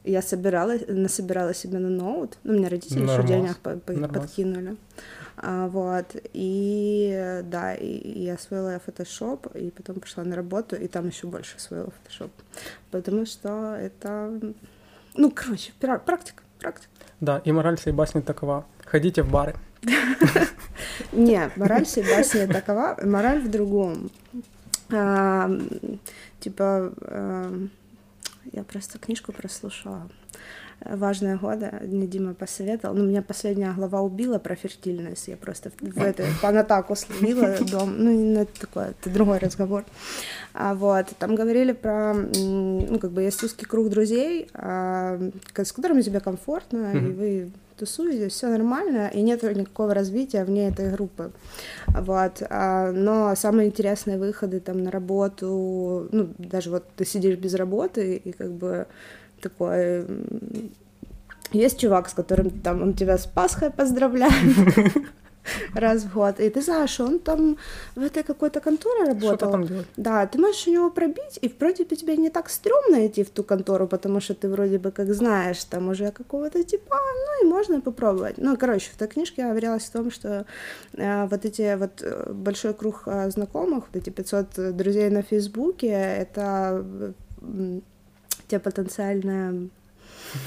я собирала, насобирала себе на ноут. Ну, мне родители еще денег подкинули. А, вот. И да, и, и я освоила фотошоп, и потом пошла на работу, и там еще больше освоила фотошоп. Потому что это... Ну, короче, пра- практика, практика. Да, и мораль всей басни такова. Ходите в бары. *laughs* Не, мораль всей басни такова, мораль в другом. А, типа, эм, я просто книжку прослушала. Важные годы, мне Дима посоветовал. Ну, меня последняя глава убила про фертильность. Я просто в, в это панатаку словила *laughs* дом. Ну, это такое, это другой разговор. А, вот, там говорили про, ну, как бы есть узкий круг друзей, а, с которыми тебе комфортно, и Мгм. вы тусуетесь, все нормально, и нет никакого развития вне этой группы. Вот. а, Но самые интересные выходы там на работу, ну, даже вот ты сидишь без работы, и как бы такой... м, Есть чувак, с которым там он тебя с Пасхой поздравляет *laughs* раз в год, и ты знаешь, он там в этой какой-то конторе Что-то работал. там делать. Да, ты можешь у него пробить, и вроде бы тебе не так стрёмно идти в ту контору, потому что ты вроде бы как знаешь там уже какого-то типа, ну и можно попробовать. Ну, короче, в той книжке говорилось о том, что э, вот эти вот э, большой круг э, знакомых, вот эти 500 друзей на Фейсбуке, это м, те потенциальные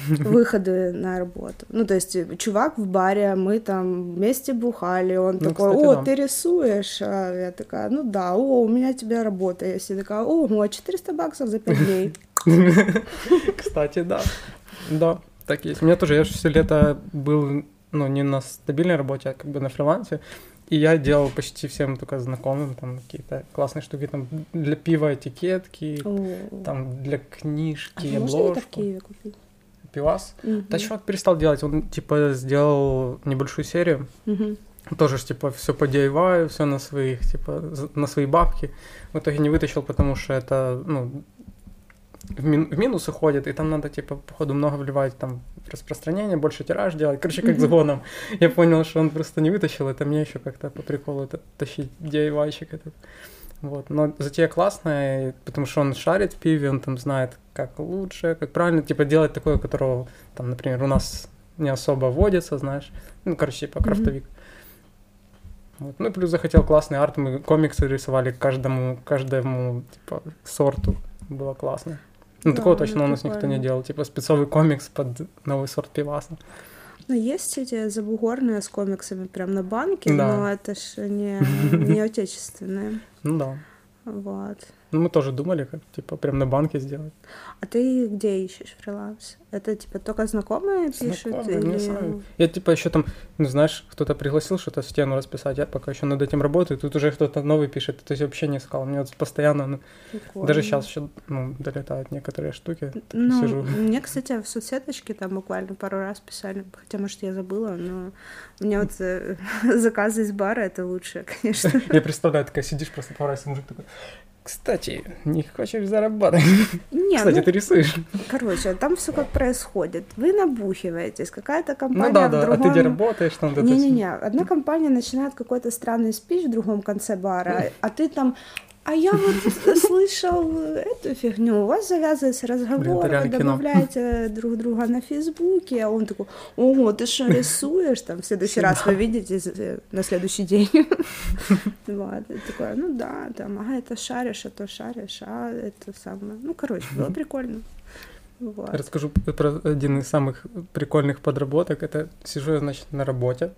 выходы на работу. Ну, то есть, чувак в баре, мы там вместе бухали, он Ну, такой, кстати, о, да. ты рисуешь? А я такая, ну да, о, у меня тебе работа. Я себе такая, о, ну, а 400 баксов за 5 дней. *laughs* Кстати, да. Да, так есть. У меня тоже, я же все лето был, ну, не на стабильной работе, а как бы на фрилансе. И я делал почти всем только знакомым там какие-то классные штуки, там для пива этикетки, О. там для книжки, А можно это в обложку. Киеве купить? Пивас. Мгм. Да чувак перестал делать, он типа сделал небольшую серию, Мгм. тоже ж, типа все по DIY, все на своих, типа на свои бабки. В итоге не вытащил, потому что это, ну, в, мин- в минус уходит, и там надо, типа, походу, много вливать там в распространение, больше тираж делать. Короче, как с гоном. Я понял, что он просто не вытащил, это мне еще как-то по приколу это, тащить DIY-щик этот. Вот. Но затея классная, потому что он шарит в пиве, он там знает, как лучше, как правильно, типа, делать такое, которого, там, например, у нас не особо водится, знаешь. Ну, короче, типа, крафтовик. Вот. Ну и плюс захотел классный арт, мы комиксы рисовали каждому, каждому типа сорту, было классно. Ну Да, такого ну, точно у нас никто не делал, типа спецовый комикс под новый сорт пиваса. Ну, есть эти забугорные с комиксами прям на банке, Да. но это ж не, *laughs* не отечественные. Ну да. Вот. Ну, мы тоже думали, как, типа, прям на банке сделать. А ты где ищешь фриланс? Это, типа, только знакомые пишут? Знакомые, или... не знаю. Я, типа, еще там, ну, знаешь, кто-то пригласил что-то стену расписать, я пока еще над этим работаю, тут уже кто-то новый пишет, то есть вообще не искал. Мне вот постоянно, ну, Прикольно. даже сейчас еще, ну, долетают некоторые штуки. Ну, сижу. мне, кстати, в соцсеточке там буквально пару раз писали, хотя, может, я забыла, но у меня вот э, *laughs* заказы из бара — это лучше, *laughs* конечно. Я представляю, такая сидишь просто по раз, мужик такой, кстати, не хочешь заработать? Не, Кстати, ну, ты рисуешь? короче, там все как происходит. Вы набухиваетесь, какая-то компания Ну да, в да, а ты другом... где работаешь, там. Не-не-не, одна компания начинает какой-то странный спич в другом конце бара, а ты там а я *laughs* вот слышал эту фигню. У вас завязывается разговор, вы добавляете друг друга на Фейсбуке, а он такой, ого, ты что, рисуешь? Там в следующий раз вы видитесь э, на следующий день. *laughs* Вот, такое, ну да, там, ага, это шаришь, а то шаришь, а это самое. Ну, короче, было прикольно. Вот. Расскажу про один из самых прикольных подработок. Это сижу я, значит, на работе.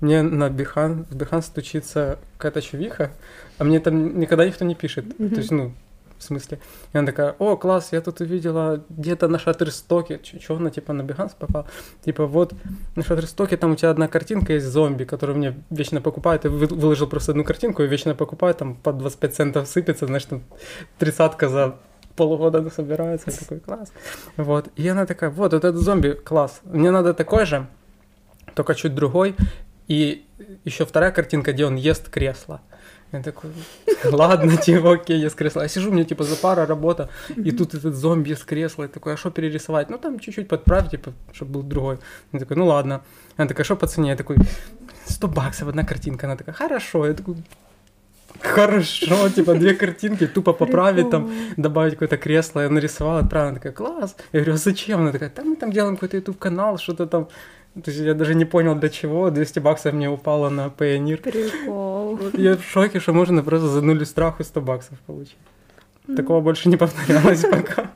Мне на Бихан, в Бихан стучится какая-то чувиха, а мне там никогда никто не пишет. Мгм. То есть, ну, в смысле. И она такая, о, класс, я тут увидела где-то на Шаттерстоке. Чего она, типа, на Behance попала? Типа, вот, на Шаттерстоке там у тебя одна картинка есть зомби, которую мне вечно покупают. И вы- выложил просто одну картинку и вечно покупают, там по 25 центов сыпется, значит, там тридцатка за полгода собирается. Я такой, класс. Вот. И она такая, вот, вот этот зомби, класс. Мне надо такой же, только чуть другой. И еще вторая картинка, где он ест кресло. Я такой, ладно, *laughs* типа, окей, ест кресло. А сижу, мне типа за пара работа, и тут этот зомби ест кресло. Я такой, а что перерисовать? Ну, там чуть-чуть подправь, типа, чтобы был другой. Я такой, ну ладно. Она такая, что по цене? Я такой, 100 баксов одна картинка. Она такая, хорошо. Я такой, хорошо, *laughs* типа, две картинки, тупо поправить там, добавить какое-то кресло, я нарисовала, отправила, она такая, класс. Я говорю, а зачем? Она такая, там мы там делаем какой-то YouTube-канал, что-то там. То есть я даже не понял, для чего. 200 баксов мне упало на Payoneer. Прикол. Я в шоке, что можно просто за нуль страху 100 баксов получить. Такого больше не повторялось *laughs* пока.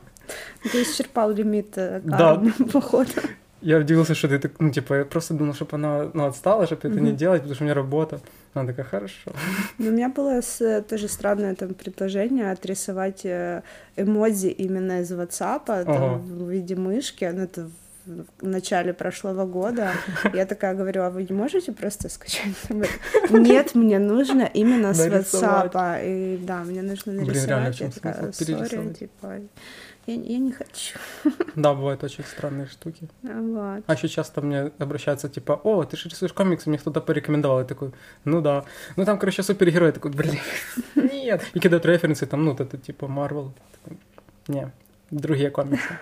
Ты исчерпал лимит э, Да. *laughs* походу. Я удивился, что ты так, ну, типа, я просто думал, чтобы она ну, отстала, чтобы это не делать, потому что у меня работа. Она такая, хорошо. Ну, У меня было с- тоже странное там предложение отрисовать э, эмодзи именно из WhatsApp там, Ага. в виде мышки. Ну, это в начале прошлого года. Я такая говорю, а вы не можете просто скачать? *laughs* Нет, мне нужно именно с. WhatsApp. И да, мне нужно Блин, реально, в нарисовать. Смысл? Перерисовать. типа, я, я не хочу. *laughs* Да, бывают очень странные штуки. Вот. А еще часто мне обращаются, типа, о, ты же рисуешь комиксы, мне кто-то порекомендовал. Я такой, ну да. Ну там, короче, супергерой. Я такой, блин, *laughs* нет. И кидают референсы, там, ну, это, типа. Такой, Не, другие комиксы.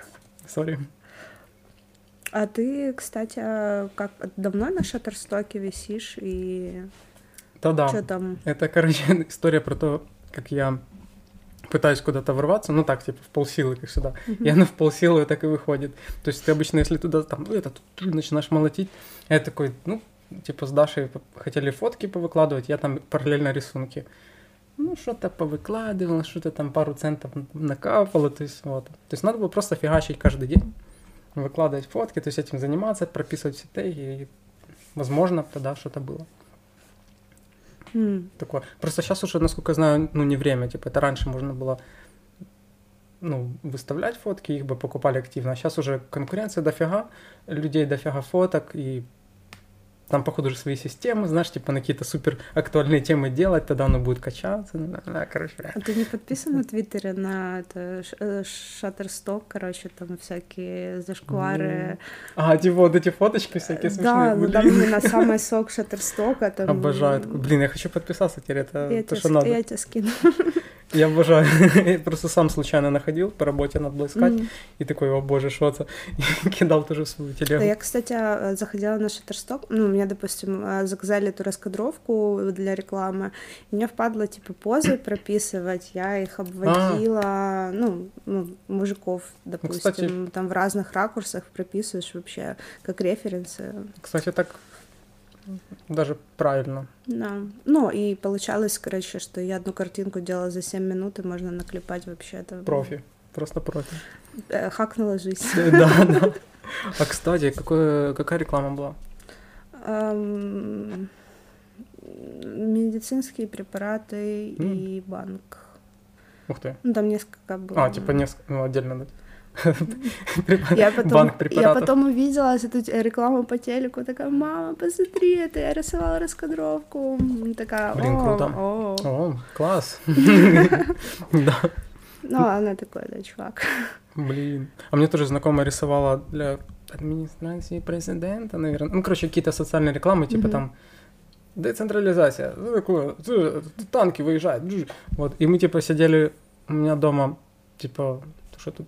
Сори. А ты, кстати, а как давно на Шаттерстоке висишь и Да-да. что там? Это, короче, *laughs* история про то, как я пытаюсь куда-то ворваться, ну так, типа, в полсилы, как сюда. И оно в полсилы так и выходит. То есть ты обычно, если туда там, ну, это, тут начинаешь молотить, я такой, ну, типа, с Дашей хотели фотки повыкладывать, я там параллельно рисунки. Ну, что-то повыкладывал, что-то там пару центов накапало, то есть вот. То есть надо было просто фигачить каждый день, выкладывать фотки, то есть этим заниматься, прописывать все теги, и, возможно, тогда что-то было М, такое. Просто сейчас уже, насколько я знаю, ну, не время. Типа, это раньше можно было ну, выставлять фотки, их бы покупали активно. А сейчас уже конкуренция дофига, людей дофига фоток, и там, походу, уже свои системы, знаешь, типа на какие-то супер актуальные темы делать, тогда оно будет качаться. Да, да, короче. А ты не подписан на Твиттере на это э, Шаттерсток, короче, там всякие зашквары. А, типа вот эти фоточки всякие Да, смешные. ну там именно самый *laughs* сок Шаттерстока. Там... Обожаю. Блин, я хочу подписаться теперь, это Я то, что надо. я тебе скину. *laughs* Я обожаю. *laughs* Я просто сам случайно находил, по работе надо было искать, Мгм. и такой, о боже, что это? *laughs* Кидал тоже в свою Да, телегу. я, кстати, э, заходила на Шаттерсток, ну, мне, допустим, э, заказали эту раскадровку для рекламы, и мне впадло, типа, позы *coughs* прописывать, я их обводила, ну, ну, мужиков, допустим, кстати- там в разных ракурсах прописываешь вообще, как референсы, Кстати, так даже правильно. да. Ну, и получалось, короче, что я одну картинку делала за 7 минут, и можно наклепать вообще это. Профи. Просто профи. Э, Хакнула жизнь. Да, да. А, кстати, какое, какая реклама была? Эм, Медицинские препараты и банк. Ух ты. Ну, там несколько было. А, типа несколько, ну, отдельно, да. Я потом, Банк я потом увидела эту рекламу по телеку, такая, мама, посмотри, это я рисовала раскадровку. Такая, Блин, «О, круто. о». Класс. *laughs* Да, Ну, она такой, да, чувак. блин. А мне тоже знакомая рисовала для администрации президента, наверное. Ну, короче, какие-то социальные рекламы, типа там децентрализация, такое, «Т- танки выезжают, джу». вот, и мы, типа, сидели у меня дома, типа, то, что тут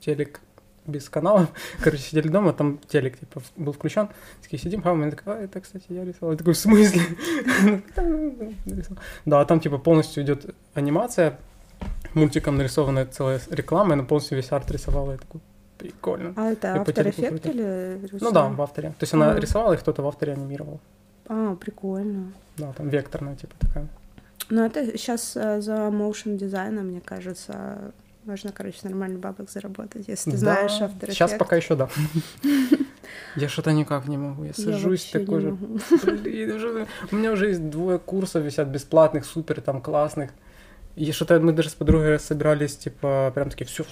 телек без каналов, *laughs* короче, сидели дома, там телек, типа, был включен, такие сидим, а мама такая, а, это, кстати, я рисовал, я такой, в смысле? *laughs* Да, а там, типа, полностью идет анимация, мультиком нарисованная целая реклама, она полностью весь арт рисовала, я такой, прикольно. А это After Effects или Ну да, в авторе. То есть она А. рисовала, и кто-то в авторе анимировал. А, прикольно. Да, там векторная, типа такая. Ну, это сейчас за motion дизайном, мне кажется, можно, короче, нормально бабок заработать, если ты знаешь After Сейчас пока еще да. *laughs* Я что-то никак не могу. Я Я сажусь вообще такой же. Блин, *laughs* уже- у меня уже есть двое курсов висят бесплатных, супер там классных. И что-то мы даже с подругой собирались, типа, прям такие, все,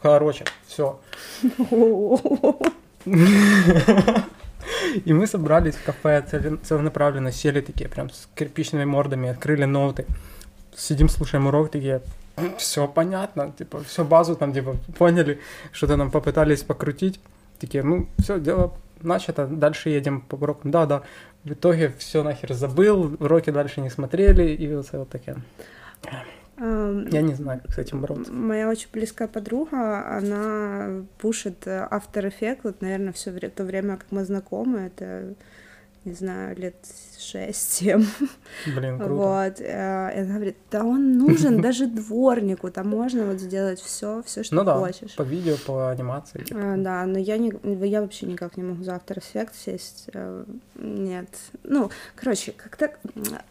короче, все. *laughs* И мы собрались в кафе целен- целенаправленно, сели такие, прям с кирпичными мордами, открыли ноуты, сидим, слушаем урок, такие, все понятно, типа, все базу там, типа, поняли, что-то нам попытались покрутить, такие, ну, все, дело начато, дальше едем по урокам, да-да, в итоге все нахер забыл, уроки дальше не смотрели, и вот, вот такие. Ам, Я не знаю, как с этим бороться. Моя очень близкая подруга, она пушит э, After Effects, вот, наверное, все то время, как мы знакомы, это, не знаю, лет 6-7. Блин, круто. Вот. э, И она говорит, да он нужен *laughs* даже дворнику, там можно вот сделать все, все, что Ну да, хочешь. по видео, по анимации. типа. А, Да, но я, не, я вообще никак не могу за After Effects сесть. э, Нет. Ну, короче, как-то...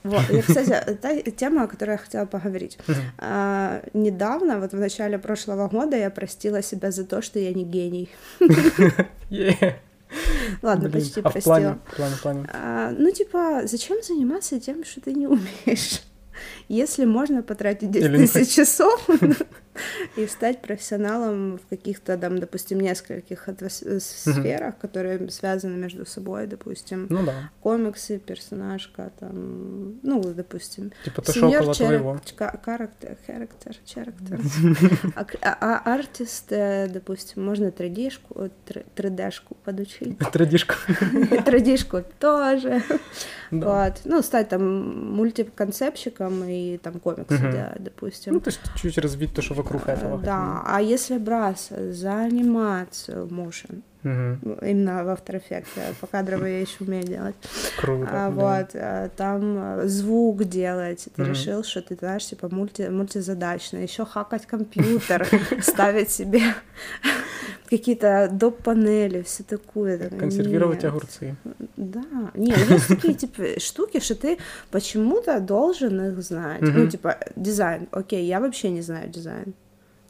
Вот, и, кстати, *laughs* та тема, о которой я хотела поговорить. А, недавно, вот в начале прошлого года, я простила себя за то, что я не гений. *laughs* Е. *laughs* Ладно, Блин, почти а в простила. плане, в плане, в плане. А, ну, типа, зачем заниматься тем, что ты не умеешь? *laughs* Если можно потратить 10 Или не тысяч часов *laughs* *laughs* и стать профессионалом в каких-то, там, допустим, нескольких сферах, которые связаны между собой, допустим, Ну да. комиксы, персонажка, там, ну, допустим, Типа то, что около твоего. Характер, характер, характер. *laughs* А, артист, э, допустим, можно 3D-шку, 3D-шку подучить. *laughs* Традишка. 3D-шку тоже. Вот. Ну, стать там мультиконцепщиком и там комиксы допустим. Ну, то есть чуть развить то, что вокруг этого. Э, Да, а если браться за анимацию motion, Ну, именно в After Effects, покадровые я еще умею делать, Круто. а, вот, а, там э, звук делать, ты Мгм. решил, что ты, знаешь, типа мульти, мультизадачно, еще хакать компьютер, *laughs* ставить себе какие-то доп. панели, все такое. Консервировать нет. огурцы. Да, не, ну, есть такие типа штуки, что ты почему-то должен их знать. Ну, типа, дизайн. Окей, я вообще не знаю дизайн.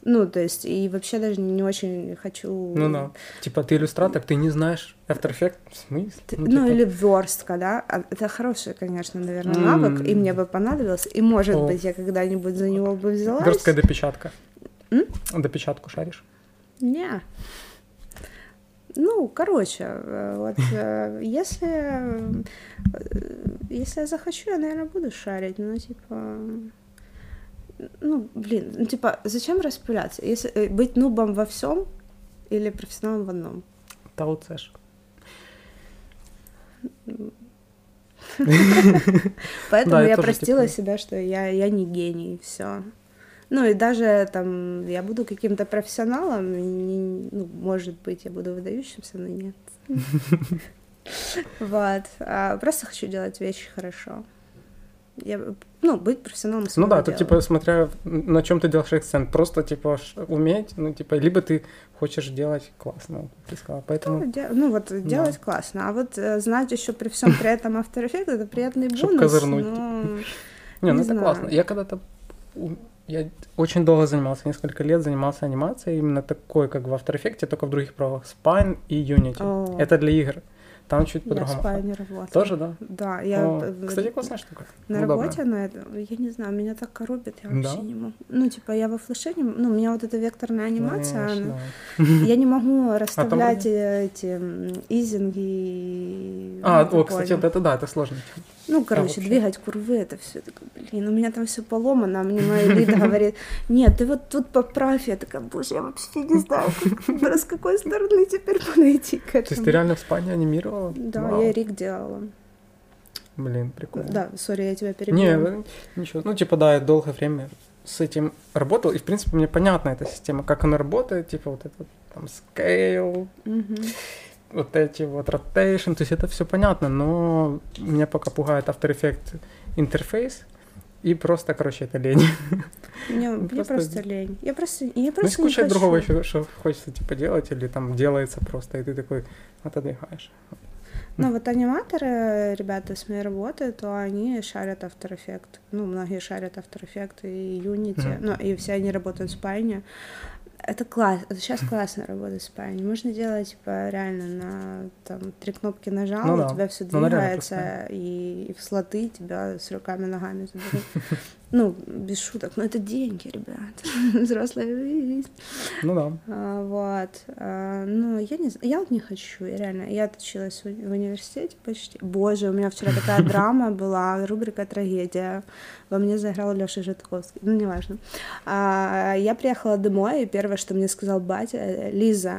Ну, то есть, и вообще даже не очень хочу... Ну да. Типа ты иллюстратор, ты не знаешь After Effects? В смысле? Ты- Ну, Ну, типа, или верстка, да? А Это хороший, конечно, наверное, навык, и мне бы понадобился. И, может О. быть, я когда-нибудь за него бы взялась. Верстка допечатка. М? Допечатку шаришь? Не. Ну, короче, вот э, если, э, если я захочу, я, наверное, буду шарить, но типа, ну, блин, ну, типа, зачем распыляться? Если э, быть нубом во всем или профессионалом в одном? Тауцеш. Поэтому Да, я простила себя, что я, я не гений, все. Ну и даже там я буду каким-то профессионалом, не- ну, может быть, я буду выдающимся, но нет. *laughs* Вот. А Просто хочу делать вещи хорошо. Я, ну, быть профессионалом Ну да, тут типа смотря на чем ты делаешь акцент, просто типа уметь, ну типа, либо ты хочешь делать классно, ты сказала, Ну, поэтому, де- ну вот делать классно, а вот э, знать еще при всем при этом After Effects это приятный бонус. козырнуть, но- не, ну не это знаю. классно. Я когда-то, я очень долго занимался, несколько лет занимался анимацией, именно такой, как в After Effects, только в других правилах, Spine и Unity. О. Это для игр. Там чуть Я в по-другому. спа не работала. Тоже, да? Да, я... О, э, Кстати, классная штука. На Удобно. работе на это, я не знаю, меня так коробит, я Да? вообще не могу. Ну, типа, я во флеше не ну, у меня вот эта векторная анимация, она- Конечно. я не могу расставлять вроде- эти м, изинги. А, о, кстати, вот это да, это сложно. Ну, короче, вообще? двигать курвы, это все такое, блин, у меня там все поломано, а мне моя лида говорит, нет, ты вот тут поправь, я такая, боже, я вообще не знаю, *laughs* с какой стороны теперь подойти к То есть ты этому. реально в спане анимировала? Да, Вау. я Рик делала. Блин, прикольно. Да, сори, я тебя Не, перебила. ну, ничего. Ну, типа, да, я долгое время с этим работал, и, в принципе, мне понятна эта система, как она работает, типа, вот этот там scale, Мгм. вот эти вот rotation, то есть это все понятно, но меня пока пугает After Effects интерфейс, и просто, короче, это лень. Мне, мне просто- просто лень. Я просто, я Ну, есть просто не куча хочу. другого еще, что хочется, типа, делать, или там делается просто, и ты такой отодвигаешь. Ну, вот аниматоры, ребята с моей работы, то они шарят After Effects. Ну, многие шарят After Effects и Unity. Мгм. Ну, и все они работают в спайне. Это класс, это сейчас классно работать в спайне. Можно делать, типа, реально на там три кнопки нажал, Ну у да. тебя все Ну, двигается, и, и в слоты тебя с руками, ногами заберут. *laughs* Ну, без шуток. Но это деньги, ребят. *laughs* Взрослая жизнь. Ну да. А, Вот. А, Ну, я не знаю. Я вот не хочу. Я реально. Я отучилась в уни- в университете почти. Боже, у меня вчера такая *laughs* драма была. Рубрика «Трагедия». Во мне заиграл Лёша Житковский. Ну, неважно. А, Я приехала домой, и первое, что мне сказал батя, Лиза,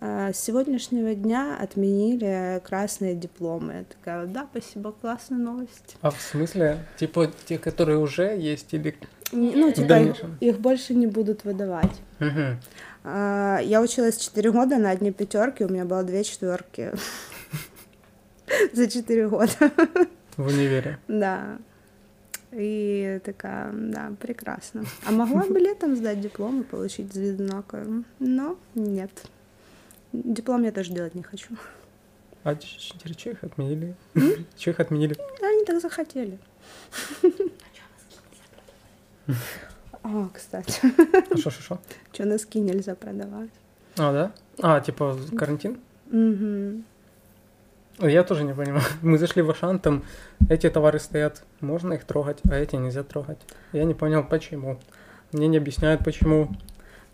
с сегодняшнего дня отменили красные дипломы. Я такая, да, спасибо, классная новость. А в смысле, типа, те, которые уже есть, или... Ну, типа, их, их больше не будут выдавать. Мгм. А, Я училась 4 года на одни пятерки, у меня было две четверки *laughs* за 4 года. В универе. Да. И такая, да, прекрасно. А могла бы летом сдать диплом и получить звезднакую, но нет. Диплом я тоже делать не хочу. А ч- ч- чё их отменили? *laughs* Чё их отменили? Они так захотели. *laughs* А, кстати, шо, шо, шо? *laughs* что носки нельзя продавать? А, да? А, типа, карантин? Ой, Я тоже не понимаю. Мы зашли в Ашан, там эти товары стоят, можно их трогать, а эти нельзя трогать. Я не понял, почему. Мне не объясняют, почему.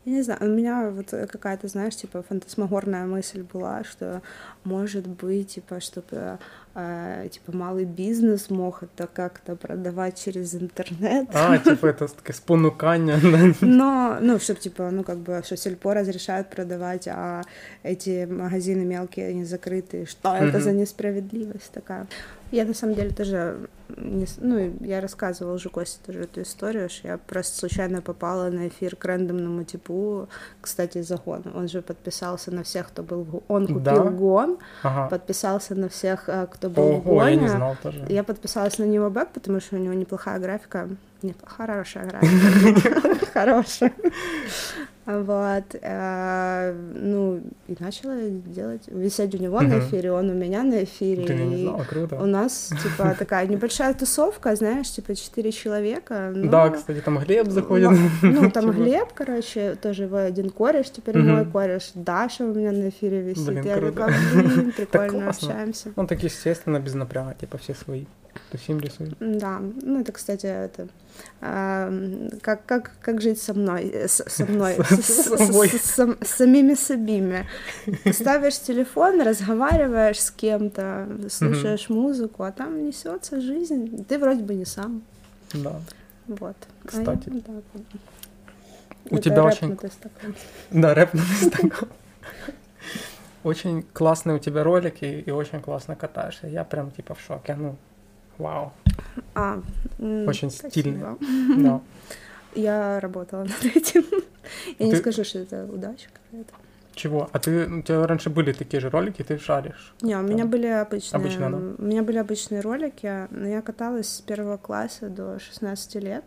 Я не знаю, у меня вот какая-то, знаешь, типа фантасмагорная мысль была, что может быть, типа, чтобы э, типа малый бизнес мог это как-то продавать через интернет. А, типа, это таке спонукання. *laughs* Но, ну, чтобы, типа, ну, как бы, что сельпо разрешают продавать, а эти магазины мелкие, они закрыты. Что это Мгм. за несправедливость такая? Я, на самом деле, тоже, не, ну, я рассказывала уже Косте тоже эту историю, что я просто случайно попала на эфир к рандомному типу, кстати, за гон. Он же подписался на всех, кто был Он купил Да? гон, Ага. подписался на всех, кто был в Ого, я не знал тоже. Я подписалась на него бэк, потому что у него неплохая графика. Не, хорошая графика. *laughs* Хорошая. Вот. э, Ну, и начала делать, висеть у него на эфире, он у меня на эфире. Я не знала, круто. У нас, типа, такая небольшая тусовка, знаешь, типа, четыре человека. Да, кстати, там Глеб заходит. Ну, там *laughs* Типа. Глеб, короче, тоже его один кореш, теперь мой кореш. Даша у меня на эфире висит. Я такая, блин, *laughs* прикольно общаемся. Ну, так естественно, без напряга, типа, все свои. Тусим, рисуем. Да, ну это, кстати, это а, как, как, как жить со мной, с- со мной, С- самими собими. Ставишь телефон, разговариваешь с кем-то, слушаешь музыку, а там несется жизнь. Ты вроде бы не сам. Да. Вот. А Кстати. вот. У тебя очень- рэпнутый стакан. Да, рэп на Инстаграм. Очень классные у тебя ролики и очень классно катаешься. Я прям типа в шоке. Ну, вау. А, Очень спасибо. стильно. *laughs* Да. Я работала над этим. Я не Ты- скажу, что это удача какая-то. Чего? А ты, у тебя раньше были такие же ролики, ты шаришь? Не, у меня Там. были обычные, Обычно, да? у меня были обычные ролики, но я каталась с первого класса до 16 лет.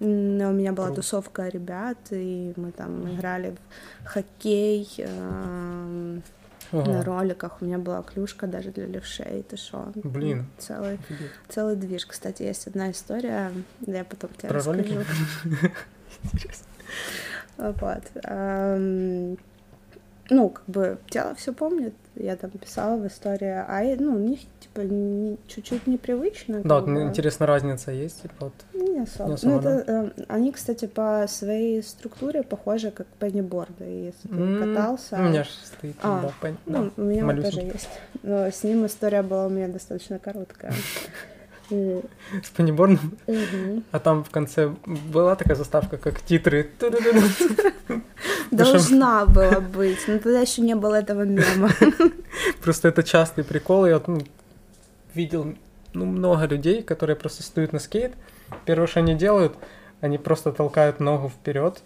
М, У меня была Круто. тусовка ребят, и мы там играли в хоккей эм, Ого, на роликах. У меня была клюшка даже для левшей, ты шо? Блин. Целый, офигеть. целый движ. Кстати, есть одна история, я потом тебе Про расскажу. ролики? *laughs* Вот. эм, Ну, как бы тело все помнит, я там писала в истории, а ну, у них типа не, чуть-чуть непривычно. Да, вот, интересно, разница есть, типа вот. Не особо. Не особо ну, это, да? э, они, кстати, по своей структуре похожи как пенниборды, если ты mm-hmm. катался. У меня же стоит, а, да, пен... ну, да, у меня тоже есть. Но с ним история была у меня достаточно короткая. *laughs* С паниборном. А там в конце была такая заставка, как титры. Должна была быть, но тогда еще не было этого мема. Просто это частый прикол. Я ну, видел ну, много людей, которые просто стоят на скейт. Первое, что они делают, они просто толкают ногу вперед,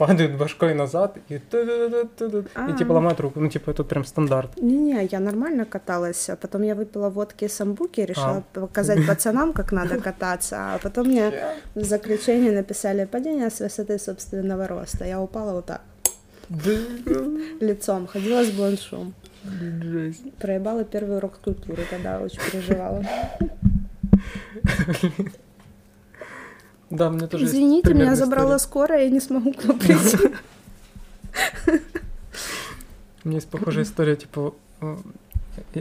падают башкой назад и, и типа ломают руку. Ну, типа, это прям стандарт. Не-не, я нормально каталась, а потом я выпила водки самбуки, решила а. показать *laughs* пацанам, как надо кататься, а потом мне в заключение написали падение с высоты собственного роста. Я упала вот так. *laughs* Лицом, ходила с бланшом. Проебала первый урок скульптуры, тогда очень переживала. *laughs* Да, мне тоже Извините, меня забрала скорая, я не смогу к вам прийти. У меня есть похожая история, типа, э,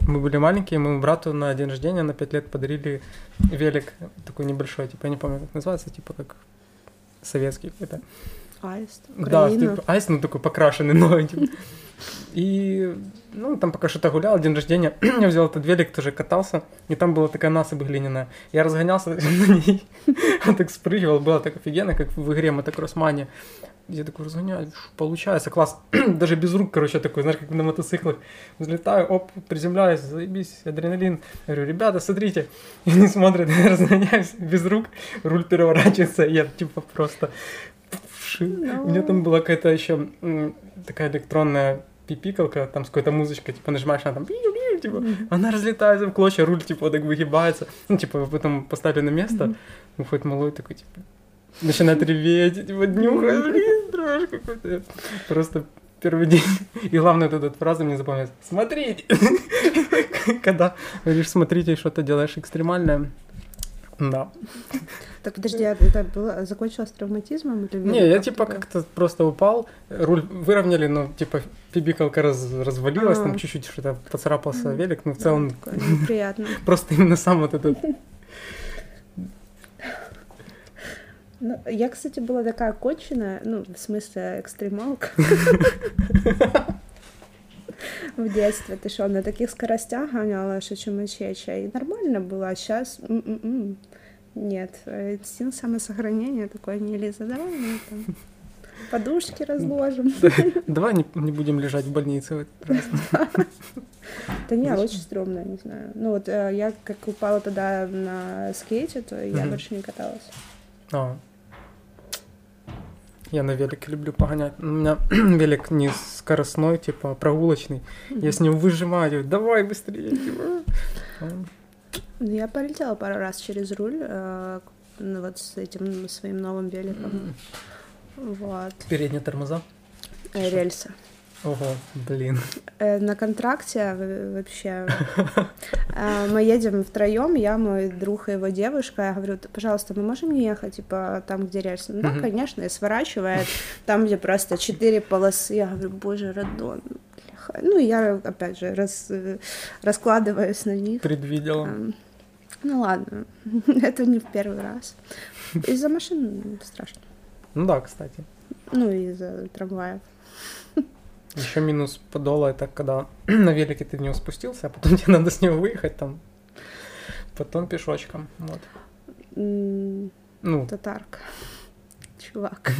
мы были маленькие, мы брату на день рождения на 5 лет подарили велик такой небольшой, типа, я не помню, как называется, типа, как советский какой-то. Аист. Да, типа, аист, ну, такой покрашенный, но, типа, и, ну, там пока что-то гулял, день рождения, *clears throat* я взял этот велик, тоже катался, и там была такая насыпь глиняная. Я разгонялся *laughs* на ней, он *laughs* так спрыгивал, было так офигенно, как в игре Мотокроссмане. Я такой разгоняю, получается, класс. *clears throat* Даже без рук, короче, такой, знаешь, как на мотоциклах. Взлетаю, оп, приземляюсь, заебись, адреналин. Я говорю, ребята, смотрите. И *laughs* они смотрят, я разгоняюсь без рук, руль переворачивается, и я типа просто... No. У меня там была какая-то еще такая электронная пипикалка, там с какой-то музычкой, типа нажимаешь, она там типа, mm-hmm. она разлетается в клочья, руль, типа, так выгибается. Ну, типа, потом поставили на место, mm-hmm. выходит малой такой, типа, начинает реветь, типа, днюхает, блин, дрожь какой-то. Просто первый день. И главное, вот эта фраза мне запомнилась. Смотрите! *laughs* Когда говоришь, смотрите, что-то делаешь экстремальное, да. Так подожди, а это было, закончилось травматизмом или Не, я типа как-то просто упал, руль выровняли, но типа пибикалка раз, развалилась, там чуть-чуть что-то поцарапался велик, но в целом... Приятно. *laughs* Просто именно сам вот этот... Ну, я, кстати, была такая конченая, ну, в смысле, экстремалка. В детстве ты что, на таких скоростях гоняла, что чумачеча, и нормально было, а сейчас м-м-м. Нет, инстинкт самосохранения такой, не Лиза, давай мы там подушки разложим. *laughs* Давай не, не будем лежать в больнице. Да не, очень стрёмно, не знаю. Ну вот э, я как упала тогда на скейте, то я больше не каталась. А, я на велике люблю погонять. У меня *clears throat* велик не скоростной, типа прогулочный. Я с ним выжимаю, давай быстрее. Типа. *laughs* Ну, я полетела пару раз через руль, э, ну, вот с этим своим новым великом. Вот. Передние тормоза? Э, рельсы. Ого, блин. Э, на контракте вообще. Э, мы едем втроем, я, мой друг и его девушка. Я говорю, пожалуйста, мы можем не ехать, типа, там, где рельсы? Ну, да, конечно, и сворачивает. Там, где просто четыре полосы. Я говорю, боже, Радон. Ну, я, опять же, раз, раскладываюсь на них. Предвидела. Ну, ладно. *laughs* Это не в первый раз. Из-за машин страшно. Ну да, кстати. Ну, из-за трамваев. Еще минус подола это когда *clears throat* на велике ты в него спустился, а потом *laughs* тебе надо с него выехать там. Потом пешочком. Вот. ну. Татарка. *laughs* Чувак.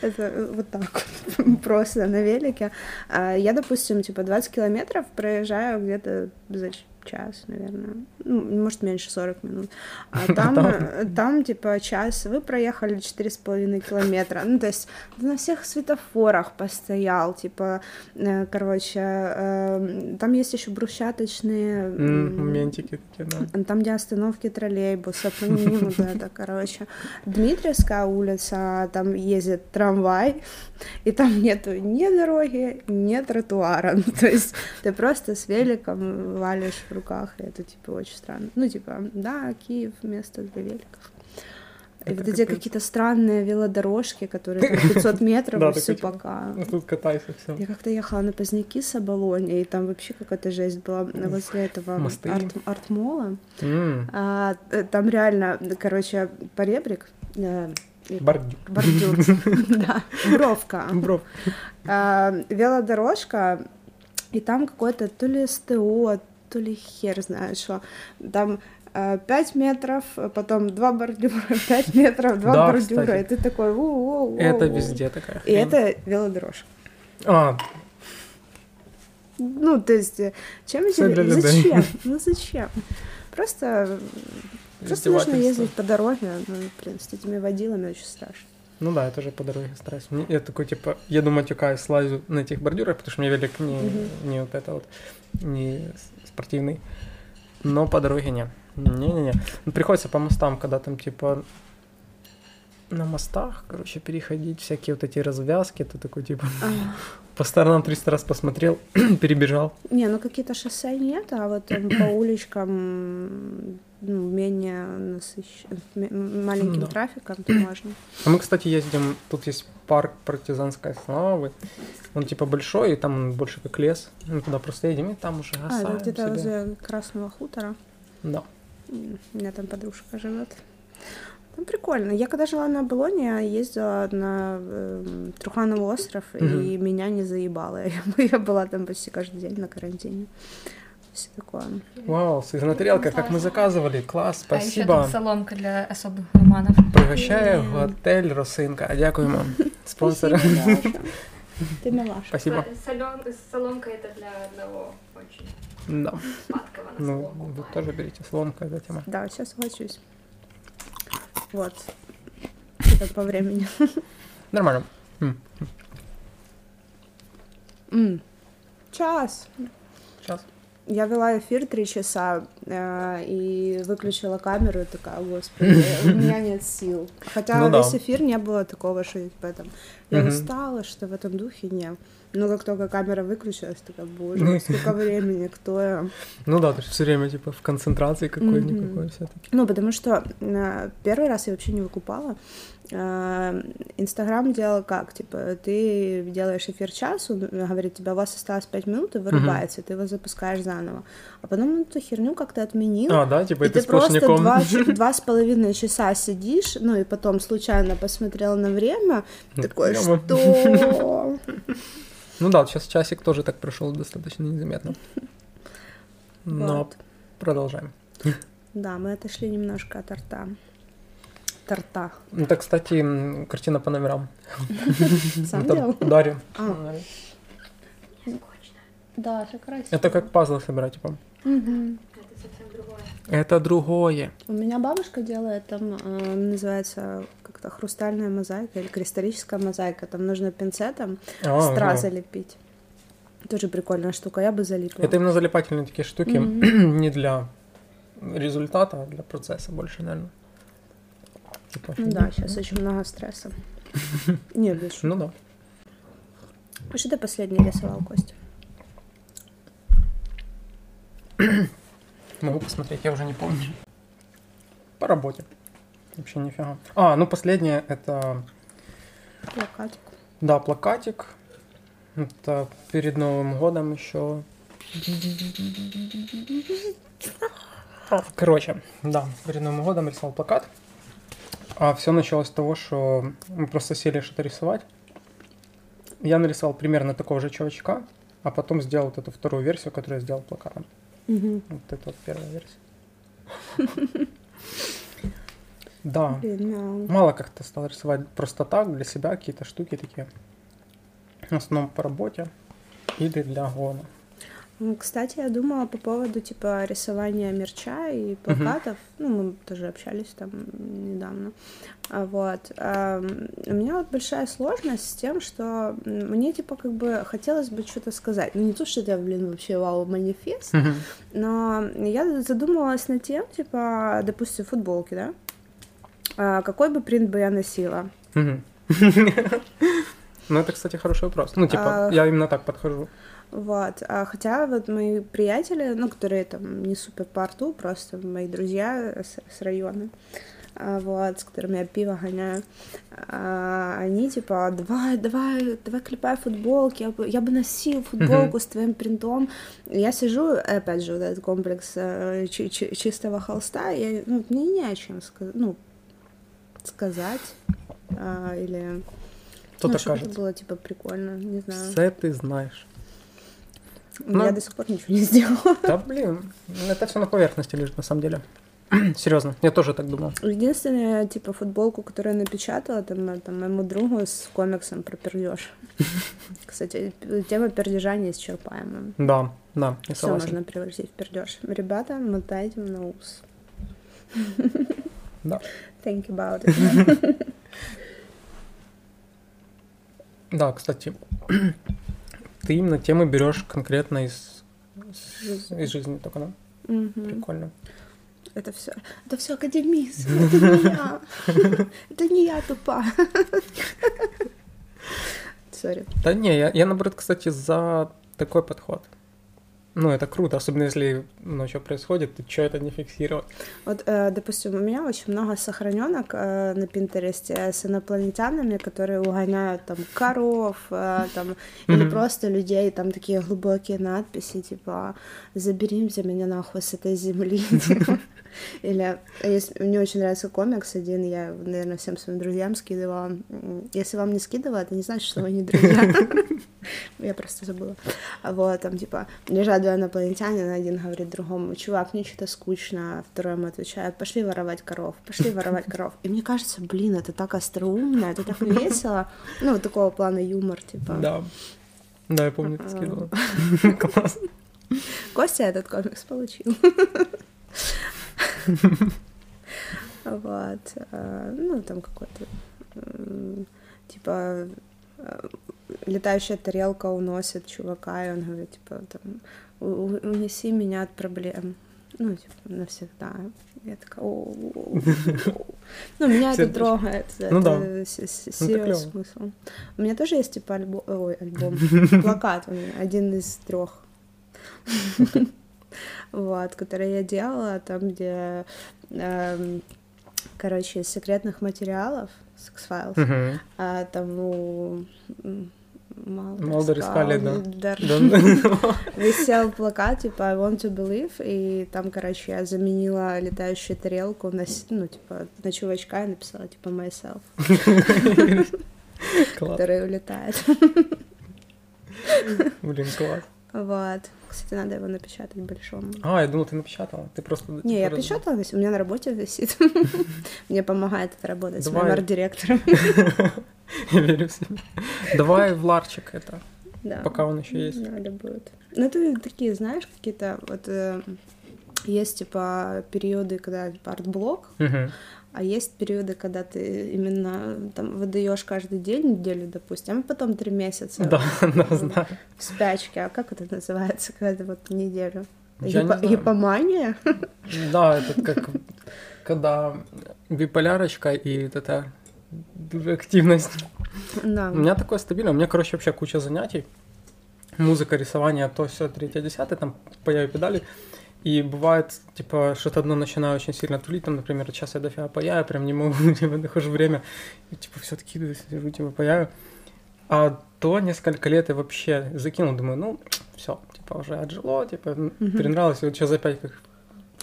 Это вот так вот, *laughs* просто на велике. А я, допустим, типа 20 километров проезжаю где-то за час, наверное. Ну, может, меньше 40 минут. А *laughs* там, э, там, типа, час вы проехали 4,5 километра. Ну, то есть на всех светофорах постоял, типа, э, короче, эм, там есть еще брусчаточные... Моментики такие, да. Там, где остановки троллейбусов, ну, вот это, короче. Дмитриевская улица, там ездит трамвай, и там нету ни дороги, ни тротуара. *laughs* Ну, то есть ты просто с великом валишь в руках, и это, типа, очень странно. Ну, типа, да, Киев, место для великов. И Это вот эти капец. какие-то странные велодорожки, которые *laughs* там 500 метров, Да, и все пока. Ну, Тут катайся все. Я как-то ехала на Поздняки с Оболони, и там вообще какая-то жесть была возле этого арт- арт-мола. А, э, там реально, короче, поребрик, э, и- Бордюр. бордюр, *laughs* *laughs* да, бровка, Бро. А, велодорожка, и там какое-то то ли СТО, то ли хер знает что. Там 5 метров, потом 2 бордюра, *laughs* 5 метров, 2 Да, бордюра, кстати. и ты такой воу Это везде такая И хрень. это велодорожка. А, Ну, то есть, э, чем эти... Зачем? *laughs* Ну, зачем? Просто, просто нужно ездить по дороге, ну, блин, с этими водилами очень страшно. Ну да, я тоже по дороге стараюсь. Мне- Я такой, типа, еду матюкаюсь, слазю на этих бордюрах, потому что у меня велик не, Мгм. не вот это вот, не спортивный. Но по дороге не. Не-не-не. Приходится по мостам, когда там, типа, на мостах, короче, переходить, всякие вот эти развязки, ты такой, типа, *laughs* по сторонам 300 раз посмотрел, *clears throat* перебежал. Не, ну какие-то шоссе нет, а вот там по *clears throat* уличкам ну, менее насыщен, маленьким Да. трафиком то можно. А мы, кстати, ездим, тут есть парк партизанской славы, он типа большой, и там он больше как лес, мы туда просто едем, и там уже А, это где-то себе. возле Красного хутора. Да. У меня там подружка живет. Там прикольно. Я когда жила на Болоне, я ездила на эм, Трухановый остров, и Мгм. меня не заебало. *laughs* Я, была там почти каждый день на карантине. Все такое. Вау, сыр на тарелках, как мы заказывали, класс, А еще спасибо. там соломка для особых романов. Пригощаю Ні. готель Росинка. Дякуємо. Спонсор. *laughs* Спасибо, Даша. *laughs* Ты милаша. Спасибо. соломка это для одного очень Да. сладкого Ну, вы тоже берите соломка, эта тема. Да, сейчас соглашусь. Вот. Это по времени. *laughs* Нормально. М, М. Час. Сейчас. Я вела эфир три часа э, и выключила камеру и такая, господи, у меня нет сил. Хотя Ну да. весь эфир не было такого, что типа там я Мгм. устала, что в этом духе не. Но как только камера выключилась, такая, боже, Ну. сколько времени, кто я. Ну да, ты все время типа в концентрации какой-никакой все-таки. Ну, потому что э, первый раз я вообще не выкупала. Э, Инстаграм делал как? Типа, ты делаешь эфир час, он говорит, тебя у вас осталось 5 минут, и вырубается, ты его запускаешь заново. А потом эту херню как-то отменил. А, да, типа и ты ты просто *laughs* два, с половиной часа сидишь, ну и потом случайно посмотрел на время, Ну, такой, что? *laughs* Ну да, сейчас часик тоже так прошел достаточно незаметно. *laughs* Но Вот. продолжаем. Да, мы отошли немножко от торта. Торта. Это, кстати, м, картина по номерам. *laughs* Сам делал? Дарья. А. Да, это красиво. Это как пазлы собирать, типа. Это другое. Это другое. У меня бабушка делает, там э, называется как-то хрустальная мозаика или кристаллическая мозаика. Там нужно пинцетом А, стразы ну. лепить. Тоже прикольная штука, я бы залипла. Это именно залипательные такие штуки, Мгм. *clears throat* не для результата, а для процесса больше, наверное. Типа, Ну да, сейчас очень много стресса. *laughs* Не, без. Ну да. А Что ты последний рисовал, Костя? *clears throat* Могу посмотреть, я уже не помню. *laughs* По работе. Вообще нифига. А, ну последнее это, Плакатик. да, плакатик. Это перед Новым годом еще. *laughs* Короче, да, перед Новым годом рисовал плакат. А все началось с того, что мы просто сели что-то рисовать. Я нарисовал примерно такого же чувачка, а потом сделал вот эту вторую версию, которую я сделал плакатом. Мгм. Вот это вот первая версия. Да. Мало как-то стал рисовать просто так, для себя какие-то штуки такие. В основном по работе или для гона. Кстати, я думала по поводу типа рисования мерча и плакатов. Ну, мы тоже общались там недавно. А Вот. У меня вот большая сложность с тем, что мне типа как бы хотелось бы что-то сказать. Ну, не то, что это, блин, вообще вау, манифест, но я задумывалась над тем, типа, допустим, футболки, да? А Какой бы принт бы я носила? Мгм. *laughs* Ну, это, кстати, хороший вопрос. Ну, типа, А. я именно так подхожу. Вот. А хотя вот мои приятели, ну, которые там не супер по арту, просто мои друзья с, с района, а, вот, с которыми я пиво гоняю, а, они типа, давай, давай, давай клепай футболки, я бы, я бы носил футболку с твоим принтом. Я сижу, опять же, вот этот комплекс э, чи- чи- чистого холста, я, ну, мне не о чем сказать, ну, сказать, а, или... Кто-то ну, это кажется. было, типа, прикольно, не знаю. Все ты знаешь. Я Ну. до сих пор ничего не сделала. Да блин, это все на поверхности лежит на самом деле. *clears throat* Серьезно, я тоже так думал. Единственная, типа, футболку, которую я напечатала, там, там моему другу с комиксом про пердеж. *laughs* Кстати, тема пердежа неисчерпаемая. Да, да, я Все можно превратить в пердеж. Ребята, мотайте на ус. *laughs* Да. Think about it. *laughs* Да, кстати, ты именно темы берешь конкретно из, Жизни. из жизни только, да? Мгм. Прикольно. Это все. Это все академизм. Это не я. *laughs* Это не я тупа. *laughs* Сори. Да не, я, я наоборот, кстати, за такой подход. Ну, это круто, особенно если ну, что происходит, ты что это не фиксировать. Вот, э, допустим, у меня очень много сохраненок э, на Пинтересте с инопланетянами, которые угоняют там коров, э, там, или Мгм. просто людей, там такие глубокие надписи, типа «Заберимся меня нахуй с этой земли». *laughs* Или если, мне очень нравится комикс один, я, наверное, всем своим друзьям скидывала. Если вам не скидывала, это не значит, что вы не друзья. *laughs* Я просто забыла. А Вот, там, типа, лежат два инопланетянина, один говорит другому, чувак, мне что-то скучно, а второй ему отвечает, пошли воровать коров, пошли воровать коров. И мне кажется, блин, это так остроумно, это так весело. Ну, вот такого плана юмор, типа. Да. Да, я помню, ты А. скидывала. *laughs* Класс. Костя этот комикс получил. Вот. а, Ну, там какой-то типа э, летающая тарелка уносит чувака, и он говорит, типа, там, «У- у- унеси меня от проблем. Ну, типа, навсегда. Я такая. Ну, меня это трогает. Ну это Ну, клёво. смысл. У меня тоже есть, типа, альбом, ой, альбом, *laughs* плакат у меня, один из трех. Вот, который я делала, там, где, эм, короче, из секретных материалов, Sex Files, Мгм. а там у м, Малдер Малдер и Скалли, да. *laughs* Висел плакат, типа I want to believe, и там, короче, я заменила летающую тарелку на, ну, типа, на чувачка и написала, типа, myself, *laughs* который улетает. Блин, класс. *laughs* Вот. Кстати, надо его напечатать большому. А, я думал, ты напечатала. Ты просто... Не, я раз- печатала, вис- у меня на работе висит. *laughs* Мне помогает это работать с моим арт-директором. *laughs* Я верю в себя. Давай в ларчик это, Да. пока он еще есть. Надо будет. Ну, ты такие, знаешь, какие-то вот э, есть типа периоды, когда типа арт-блок, Мгм. А есть периоды, когда ты именно там выдаешь каждый день неделю, допустим, а потом три месяца Да, да, знаю. в спячке. А как это называется, когда ты вот неделю? Я не Гипо- знаю. Гипомания? Да, это как когда биполярочка и вот эта активность. Да. У меня такое стабильное. У меня, короче, вообще куча занятий. Музыка, рисование, то все, третье, десятое, там паяю педали. И бывает, типа, что-то одно начинаю очень сильно тулить, там, например, сейчас я дофига паяю, прям не могу, *laughs* типа, нахожу время, и, типа, все откидываю, сижу, типа, паяю. А то несколько лет я вообще закинул, думаю, ну, все, типа, уже отжило, типа, Мгм. перенравилось, и вот сейчас опять как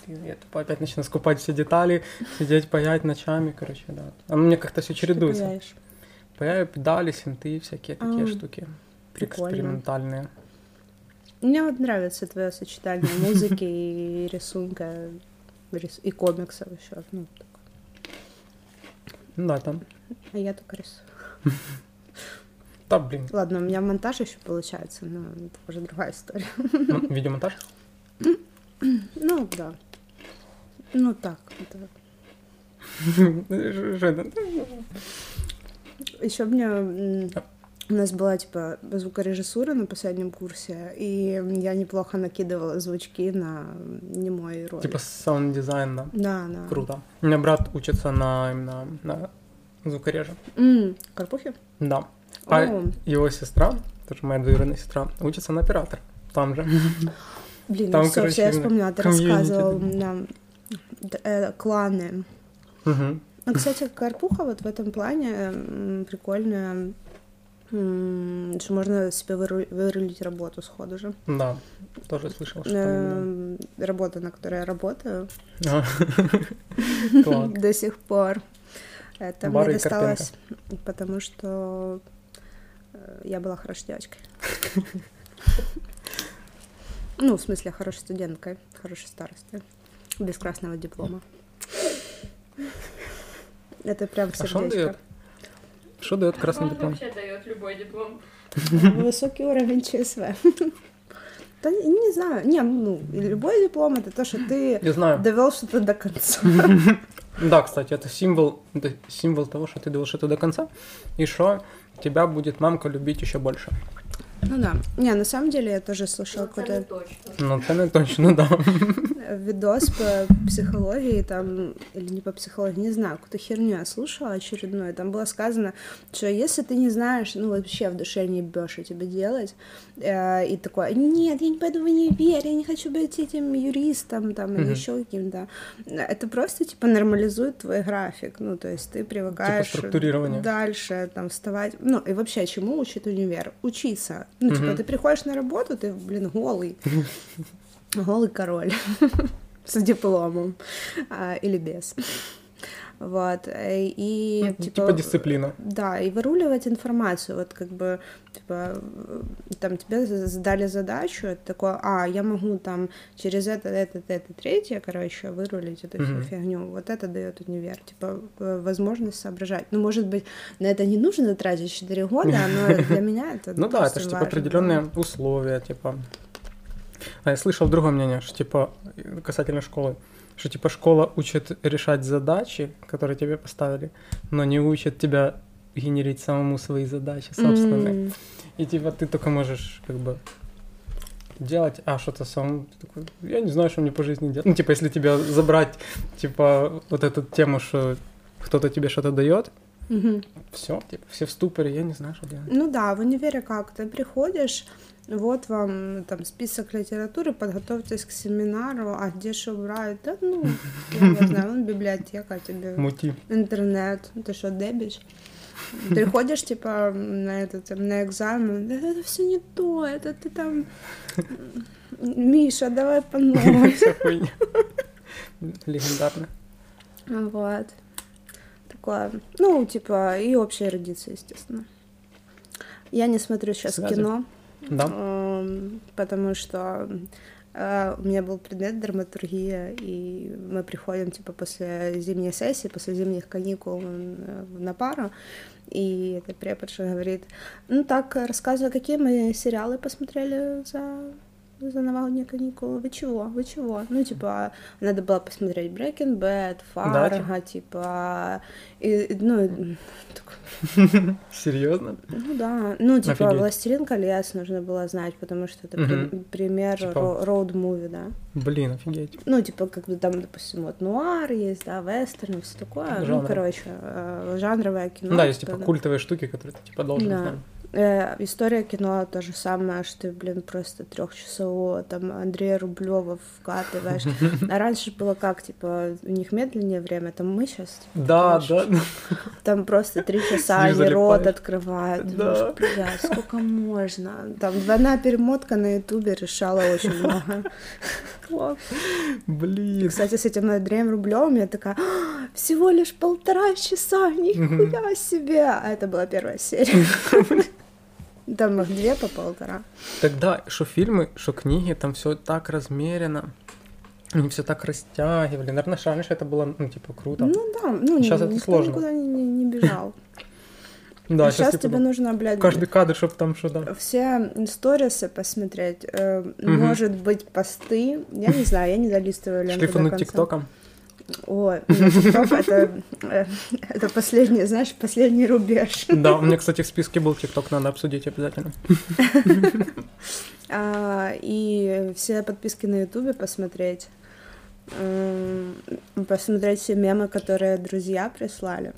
я типа, опять начну скупать все детали, сидеть, паять ночами, короче, да. А мне как-то все чередуется. Паяю педали, синты, всякие такие А, штуки. прикольно. Экспериментальные. Мне вот нравится твое сочетание музыки и рисунка, рис- и комиксов еще. Ну, так. Ну да, там. А я только рисую. Да, блин. Ладно, у меня монтаж еще получается, но это уже другая история. М- Видеомонтаж? Ну, да. Ну, так. это- *laughs* Еще мне м, у нас была типа звукорежиссура на последнем курсе, и я неплохо накидывала звучки на немой ролик. Типа саунд-дизайн, да. Да, да. Круто. У меня брат учится на именно на звукореже. М, Карпухи? Да. А О, его сестра, тоже моя двоюродная сестра, учится на оператор. Там же. *laughs* блин, там, ну короче, всё, я вспомнила, ты рассказывал нам э, кланы. Мгм. Ну, кстати, Карпуха вот в этом плане прикольная, что можно себе выру- вырулить работу сходу же. Да, тоже слышал, что Эм, Работа, на которой я работаю. А, *laughs* до сих пор. Это мне досталось, потому что э, я была хорошей девочкой. *laughs* Ну, в смысле, хорошей студенткой, хорошей старости, без красного диплома. Это прям А сердечко. Что дает красный Он диплом? вообще дает любой диплом. *laughs* Высокий уровень ЧСВ. *laughs* Да не не знаю. Не, ну, любой диплом это то, что ты Я знаю. довел что-то до конца. *laughs* Да, кстати, это символ, это символ того, что ты довел что-то до конца, и что тебя будет мамка любить еще больше. Ну да. Не, на самом деле я тоже слышала Ну, какой-то. Ну, это не точно, да. *laughs* видос по психологии, там, или не по психологии, не знаю, какую-то херню я слушала очередную, там было сказано, что если ты не знаешь, ну, вообще в душе не бешь, что тебе делать, э, и такое, нет, я не пойду в универ, я не хочу быть этим юристом, там, или еще каким-то, это просто, типа, нормализует твой график, ну, то есть ты привыкаешь Типа структурирование. дальше, там, вставать, ну, и вообще, чему учит универ? Учиться. Ну, типа, ты приходишь на работу, ты, блин, голый, *laughs* голый король. *laughs* С дипломом. А, или без. Вот, э, и Ну, Типа дисциплина. да, и выруливать информацию, вот как бы, типа, там тебе задали задачу, это такое, а, я могу там через это, это, это, третье, короче, вырулить эту Мгм. фигню, вот это дает универ, типа, э, возможность соображать. Ну, может быть, на это не нужно тратить 4 года, *laughs* но для меня это Ну да, это же типа определенные условия, типа. А я слышал другое мнение, что типа касательно школы, что типа школа учит решать задачи, которые тебе поставили, но не учит тебя генерить самому свои задачи собственные. М, И типа ты только можешь как бы делать, а что-то сам ты такой, я не знаю, что мне по жизни делать. Ну, типа, если тебя забрать, типа, вот эту тему, что кто-то тебе что-то дает, мгм. все, типа, все в ступоре, я не знаю, что делать. Ну да, в универе как? Ты приходишь, вот вам там список литературы, подготовьтесь к семинару, а где что брать? Да ну, *laughs* я не знаю, вон библиотека тебе, Мути. интернет, ты что, дебиш? Приходишь, типа, на этот, на экзамен, да это все не то, это ты там... Миша, давай по новой. Легендарно. Вот. Такое. Ну, типа, и общая эрудиция, естественно. Я не смотрю сейчас Связи. кино. Да. Эм, потому что э, у меня был предмет драматургия, и мы приходим типа после зимней сессии, после зимних каникул э, на пару, и эта преподша говорит, ну так, рассказывай, какие мы сериалы посмотрели за за новогодние каникулы. Вы чего? Вы чего? Ну, типа, надо было посмотреть Breaking Bad, Фарго, типа, и, ну, Серьезно? ну да, ну типа Офигеть. «Властелин колец» нужно было знать, потому что это Мгм. пример Типа- роуд-муви, да. Блин, офигеть. Ну, типа, как бы там, допустим, вот нуар есть, да, вестерн, все такое. Ну, Жанры. короче, э, жанровое кино. Ну да, есть типа да. культовые штуки, которые ты типа должен Да. знать. Э, история кино то же самое, что ты, блин, просто трехчасового там Андрея Рублева вкатываешь. *laughs* А раньше было как, типа, у них медленнее время, там мы сейчас, Да, да. *laughs* там просто три *laughs* часа они рот открывают. Да. Думаешь, сколько можно? Там двойная перемотка на ютубе решала очень много. Вот. Блин. Кстати, с этим Андреем Рублевым я такая, «А, всего лишь полтора часа, нихуя себе! А это была первая серия. Там их две по полтора. Тогда, что фильмы, что книги, там все так размерено. Они все так растягивали. Наверное, раньше это было, ну, типа, круто. Ну да, ну ни- это никто сложно. никуда не, не- не бежал. *laughs* да, А сейчас типа, тебе нужно, блядь, каждый кадр, чтобы там что-то... все сторисы посмотреть, э, Мгм. может быть, посты. Я не знаю, я не долистываю ленту до Шлифануть конца. тиктоком. Это, э, это последний, знаешь, последний рубеж. Да, у меня, кстати, в списке был тикток, надо обсудить обязательно. А, и все подписки на Ютубе посмотреть. Посмотреть все мемы, которые друзья прислали.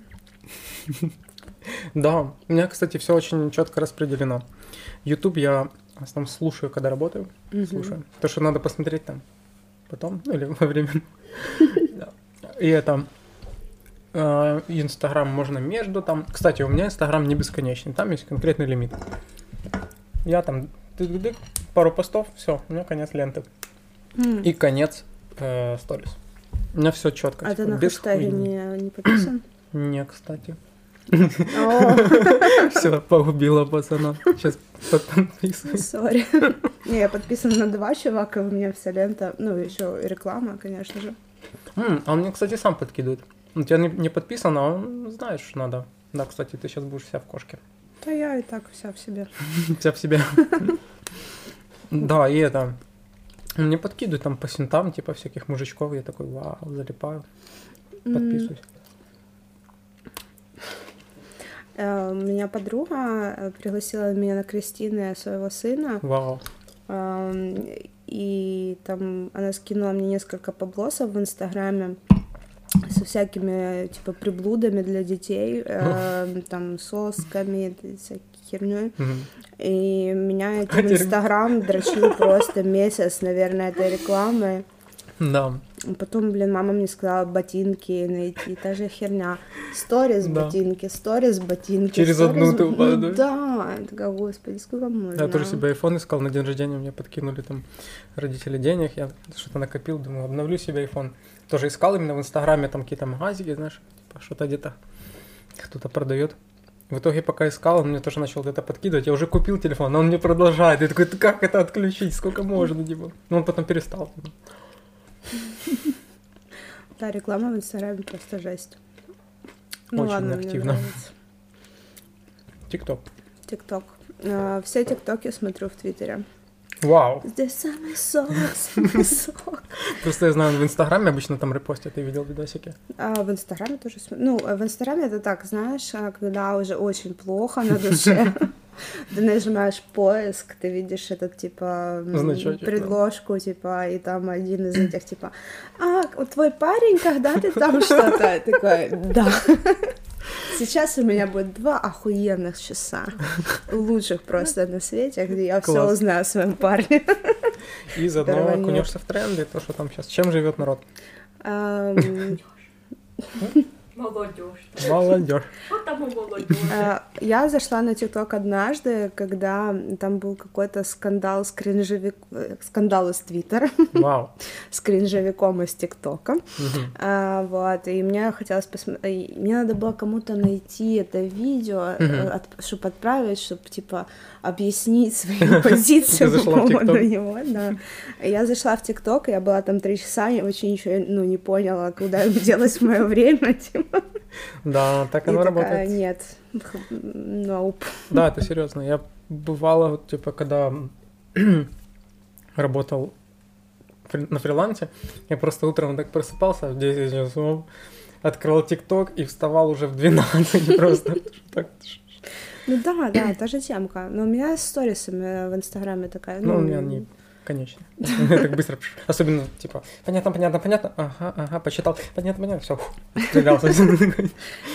Да, у меня, кстати, все очень четко распределено. YouTube я в основном слушаю, когда работаю. Слушаю. То, что надо посмотреть там потом, ну или во время. *laughs* И это... э, Инстаграм можно между там. Кстати, у меня Инстаграм не бесконечный, там есть конкретный лимит. Я там тык-тык, пару постов, все, у меня конец ленты. М. И конец э, сторис. У меня все четко. А ты на хэштеге не, не подписан? Не, кстати. *laughs* Все, погубила пацана. Сейчас подписываюсь. сори. *laughs* Не, я подписана на два чувака, у меня вся лента, ну, еще реклама, конечно же. М, А он мне, кстати, сам подкидывает. У тебя не, не подписано, а он знает, что надо. Да, кстати, ты сейчас будешь вся в кошке. Да я и так вся в себе. *laughs* Вся в себе. *laughs* Да, и это... он Мне подкидывают там по синтам, типа всяких мужичков. Я такой, вау, залипаю, подписываюсь. э, У меня подруга э, пригласила меня на крестины своего сына. Вау. И там она скинула мне несколько поблосов в Инстаграме со всякими, типа, приблудами для детей, эм, там, сосками, всякой херней. Мгм. И меня *laughs* теперь- Инстаграм дрочил просто месяц, наверное, этой рекламы. Да. Потом, блин, мама мне сказала ботинки найти, та же херня. Сторис Да. ботинки, сторис ботинки. Через сторис одну ты упала, да? Я такая, господи, сколько можно? Я тоже себе iPhone искал на день рождения, мне подкинули там родители денег, я что-то накопил, думаю, обновлю себе iPhone. Тоже искал именно в Инстаграме там какие-то магазики, знаешь, типа что-то где-то кто-то продает. В итоге, пока искал, он мне тоже начал это подкидывать. Я уже купил телефон, но он мне продолжает. Я такой, «Да как это отключить? Сколько можно? Типа. Ну, он потом перестал. типа. Да, реклама в Инстаграме просто жесть. Ну Очень ладно, активно. Тикток. ТикТок. А, Все тиктоки смотрю в Твиттере. Вау. Здесь самый сок, самый сок. Просто я знаю, в Инстаграме обычно там репостят, ты видел видосики? А в Инстаграме тоже смотрю. Ну, в Инстаграме это так, знаешь, а, когда уже очень плохо на душе. Ты нажимаешь поиск, ты видишь этот, типа, Значочек, да. предложку, типа, и там один из этих, типа, а, твой парень, когда ты там *laughs* что-то? Я Такой, да. Сейчас у меня будет два охуенных часа, лучших просто на свете, где я все узнаю о своем парне. И заодно окунешься в тренды, то, что там сейчас. Чем живет народ? *laughs* Молодежь. Молодежь. Что там у молодежи? Э, Я зашла на ТикТок однажды, когда там был какой-то скандал с кринжевик... э, скандал из Твиттера Вау. *laughs* с кринжевиком из ТикТока. А, вот, и мне хотелось посмотреть... Мне надо было кому-то найти это видео, чтобы отправить, чтобы, типа, объяснить *laughs* свою позицию по поводу него, да. Я зашла в ТикТок, я была там три часа, я вообще ничего, ну, не поняла, куда *laughs* делать мое время, типа. Да, так оно работает. нет, nope. Да, это серьезно. Я бывало, типа, когда *clears throat* работал на фрилансе, я просто утром так просыпался в 10 часов, открыл ТикТок и вставал уже в 12 *laughs* просто. Ну да, да, та же темка. Но у меня с сторисами в Инстаграме такая. Ну, у меня они конечные. *laughs* Так быстро. Особенно, типа, понятно, понятно, понятно. Ага, ага, почитал. Понятно, понятно. Все. *laughs*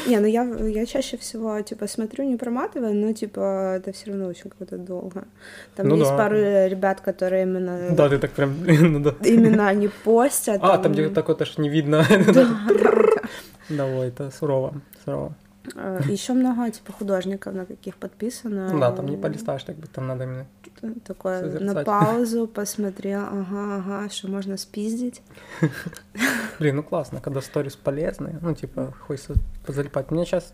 Не, ну я, я чаще всего, типа, смотрю, не проматываю, но, типа, это все равно очень как-то долго. Там Ну есть да. пару ребят, которые именно... Да, ты так прям, *laughs* ну да. Именно они постят. А, там где так вот аж не видно. Да, да, да. Да, ой, это сурово, сурово. Еще много, типа, художников, на каких подписано. Ну да, там не полистаешь, так бы там надо именно Такое на созерцать. паузу *laughs* посмотрел, ага, ага, что можно спиздить. *laughs* Блин, ну классно, когда сторис полезные, ну типа хочется позалипать. Мне сейчас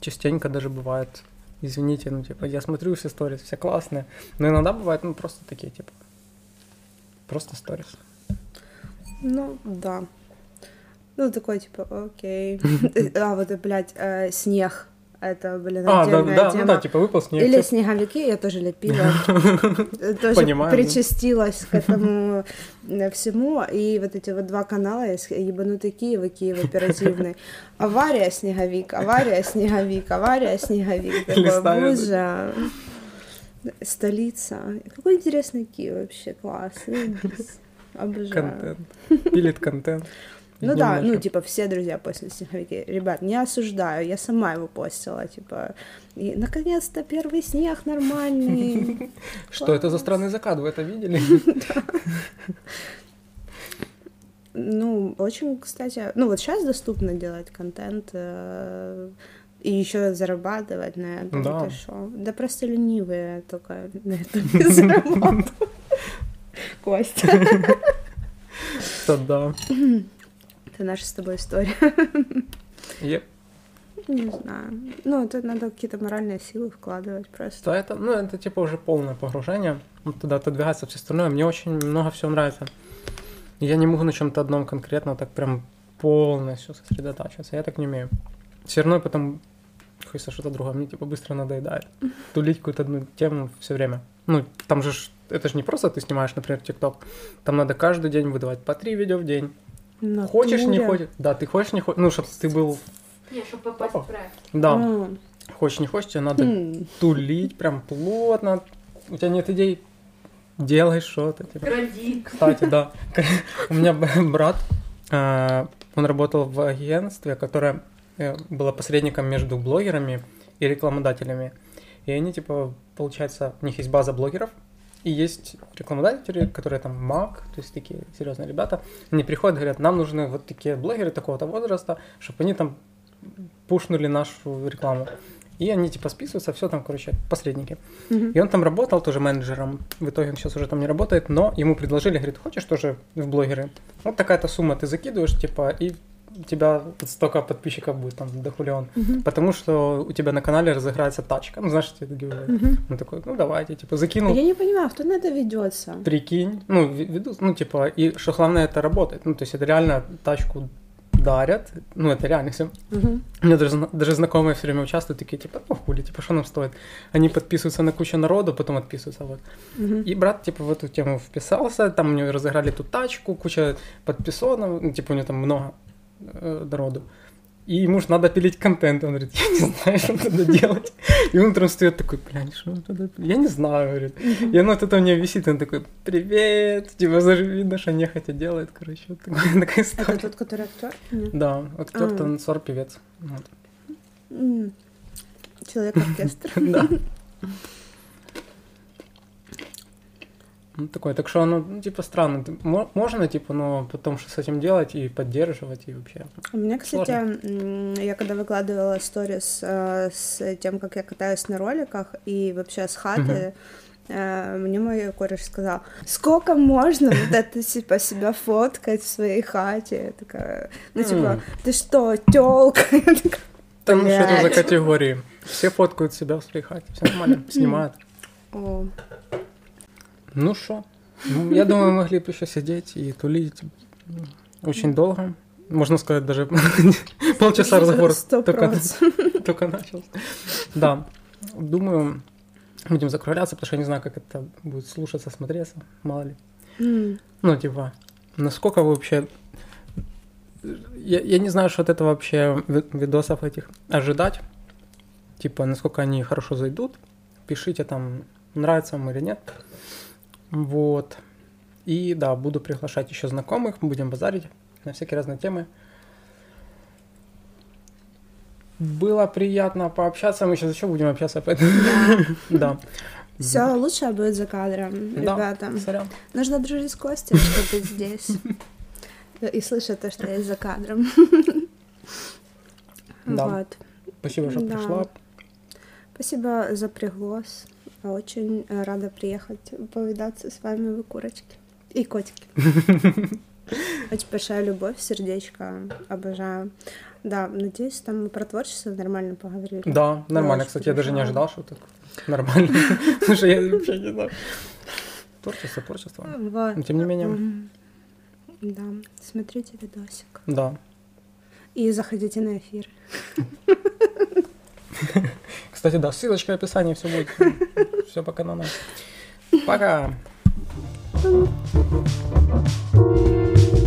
частенько даже бывает, извините, ну типа я смотрю все сторис, все классные, но иногда бывает, ну просто такие типа, просто сторис. Ну, да. Ну, такой, типа, окей. *laughs* А, вот, блядь, э, снег. Это, блин, А, да, да, ну тема. да, типа выпал снег. Или снеговики, я тоже лепила. *laughs* Тоже Понимаю, причастилась к этому *laughs* э, всему. И вот эти вот два канала есть, ебанутый Киев и Киев оперативный. Авария, снеговик, авария, снеговик, авария, снеговик. Такой, боже. Столица. Какой интересный Киев вообще, класс. Обожаю. Контент. Пилит контент. Ну да, ну типа все друзья после снеговики. Ребят, не осуждаю, я сама его постила, типа. И наконец-то первый снег нормальный. *laughs* Что это за странный закат, вы это видели? *laughs* Ну, очень, кстати, ну вот сейчас доступно делать контент э, и еще зарабатывать на этом. Да. Шо? Да просто ленивые только на этом не *laughs* зарабатывают. Костя, Это да. Это наша с тобой история. Еп. Не знаю. Ну, это надо какие-то моральные силы вкладывать просто. То это, ну, это типа уже полное погружение. Вот туда отодвигается все остальное. Мне очень много всего нравится. Я не могу на чем-то одном конкретно так прям полностью сосредотачиваться. Я так не умею. Все равно потом хочется что-то другое. Мне типа быстро надоедает. *laughs* Тулить какую-то одну тему все время. Ну, там же это же не просто ты снимаешь, например, ТикТок. Там надо каждый день выдавать по три видео в день. В Хочешь, не натуре. хочешь. Да, ты хочешь, не хочешь. Ну, чтобы ты был... Не, чтобы попасть Опа. в проект. Да, М. хочешь, не хочешь, тебе надо тулить прям плотно. У тебя нет идей, делай что-то. Типа. Кради. Кстати, да. У меня брат, э, он работал в агентстве, которое э, было посредником между блогерами и рекламодателями. И они, типа, получается, у них есть база блогеров, и есть рекламодатели, которые там маг, то есть такие серьезные ребята. Они приходят, говорят, нам нужны вот такие блогеры такого-то возраста, чтобы они там пушнули нашу рекламу. И они типа списываются, все там, короче, посредники. Мгм. И он там работал тоже менеджером. В итоге он сейчас уже там не работает, но ему предложили, говорит, хочешь тоже в блогеры? Вот такая-то сумма ты закидываешь, типа, и у тебя столько подписчиков будет там до хулион. Мгм. Потому что у тебя на канале разыграется тачка. Ну, знаешь, что это говорят. Мгм. Он такой, ну давайте, типа, закинул, Я не понимаю, кто на это ведется. прикинь. Ну, ви- веду, ну, типа, и что главное, это работает. Ну, то есть это реально тачку дарят. Ну, это реально все. Мгм. У меня даже, даже знакомые все время участвуют, такие, типа, ну, хули, типа, что нам стоит? Они подписываются на кучу народу, потом отписываются, вот. Мгм. И брат, типа, в эту тему вписался, там у него разыграли ту тачку, куча подписонов, ну, типа, у него там много э, народу. И ему же надо пилить контент. Он говорит, я не знаю, что надо делать. И он утром встает такой, блядь, что надо пилить?» Я не знаю, говорит. И оно от этого у него висит, он такой, привет. Типа, даже видно, что нехотя делает, короче. Вот такая, *laughs* такая Это история. тот, который актер? Да, актер А. танцор, певец. Вот. Человек-оркестр. *laughs* Да. Ну, такое, так что оно, ну, типа, странно. Можно, типа, но потом что с этим делать и поддерживать, и вообще. У меня, кстати, м, я когда выкладывала сторис э, с тем, как я катаюсь на роликах и вообще с хаты, э, мне мой кореш сказал, сколько можно вот это типа себя фоткать в своей хате? Я такая, ну типа, ты что, тёлка? Там что это за категории? Все фоткают себя в своей хате, все нормально, снимают. «О, Ну что? Я думаю, могли бы еще сидеть и тулить очень долго. Можно сказать, даже *laughs* полчаса разговор только, процентов». только начался. Да, думаю, будем закругляться, потому что я не знаю, как это будет слушаться, смотреться, мало ли. Ну, типа, насколько вы вообще... Я, я не знаю, что от этого вообще ви- видосов этих ожидать. Типа, насколько они хорошо зайдут. Пишите там, нравится вам или нет. Вот. И да, буду приглашать еще знакомых, будем базарить на всякие разные темы. Было приятно пообщаться, мы сейчас еще будем общаться, *laughs* поэтому... Да. Все лучшее будет за кадром, ребята. Нужно дружить с Костей, *laughs* чтобы здесь. И слышать то, что есть за кадром. Да. Вот. Спасибо, что Да. пришла. Спасибо за приглас. Очень э, рада приехать повидаться с вами, вы курочки. И котики. *laughs* Очень большая любовь, сердечко. Обожаю. Да, надеюсь, там мы про творчество нормально поговорили. Да, нормально. Кстати, я даже не ожидал, что так нормально. *laughs* Что я вообще не знаю. Творчество, творчество. Вот. Но тем не менее. Да, смотрите видосик. да. И заходите на эфир. *laughs* Кстати, да, ссылочка в описании, все будет. *laughs* Все по каналам. Пока. *laughs*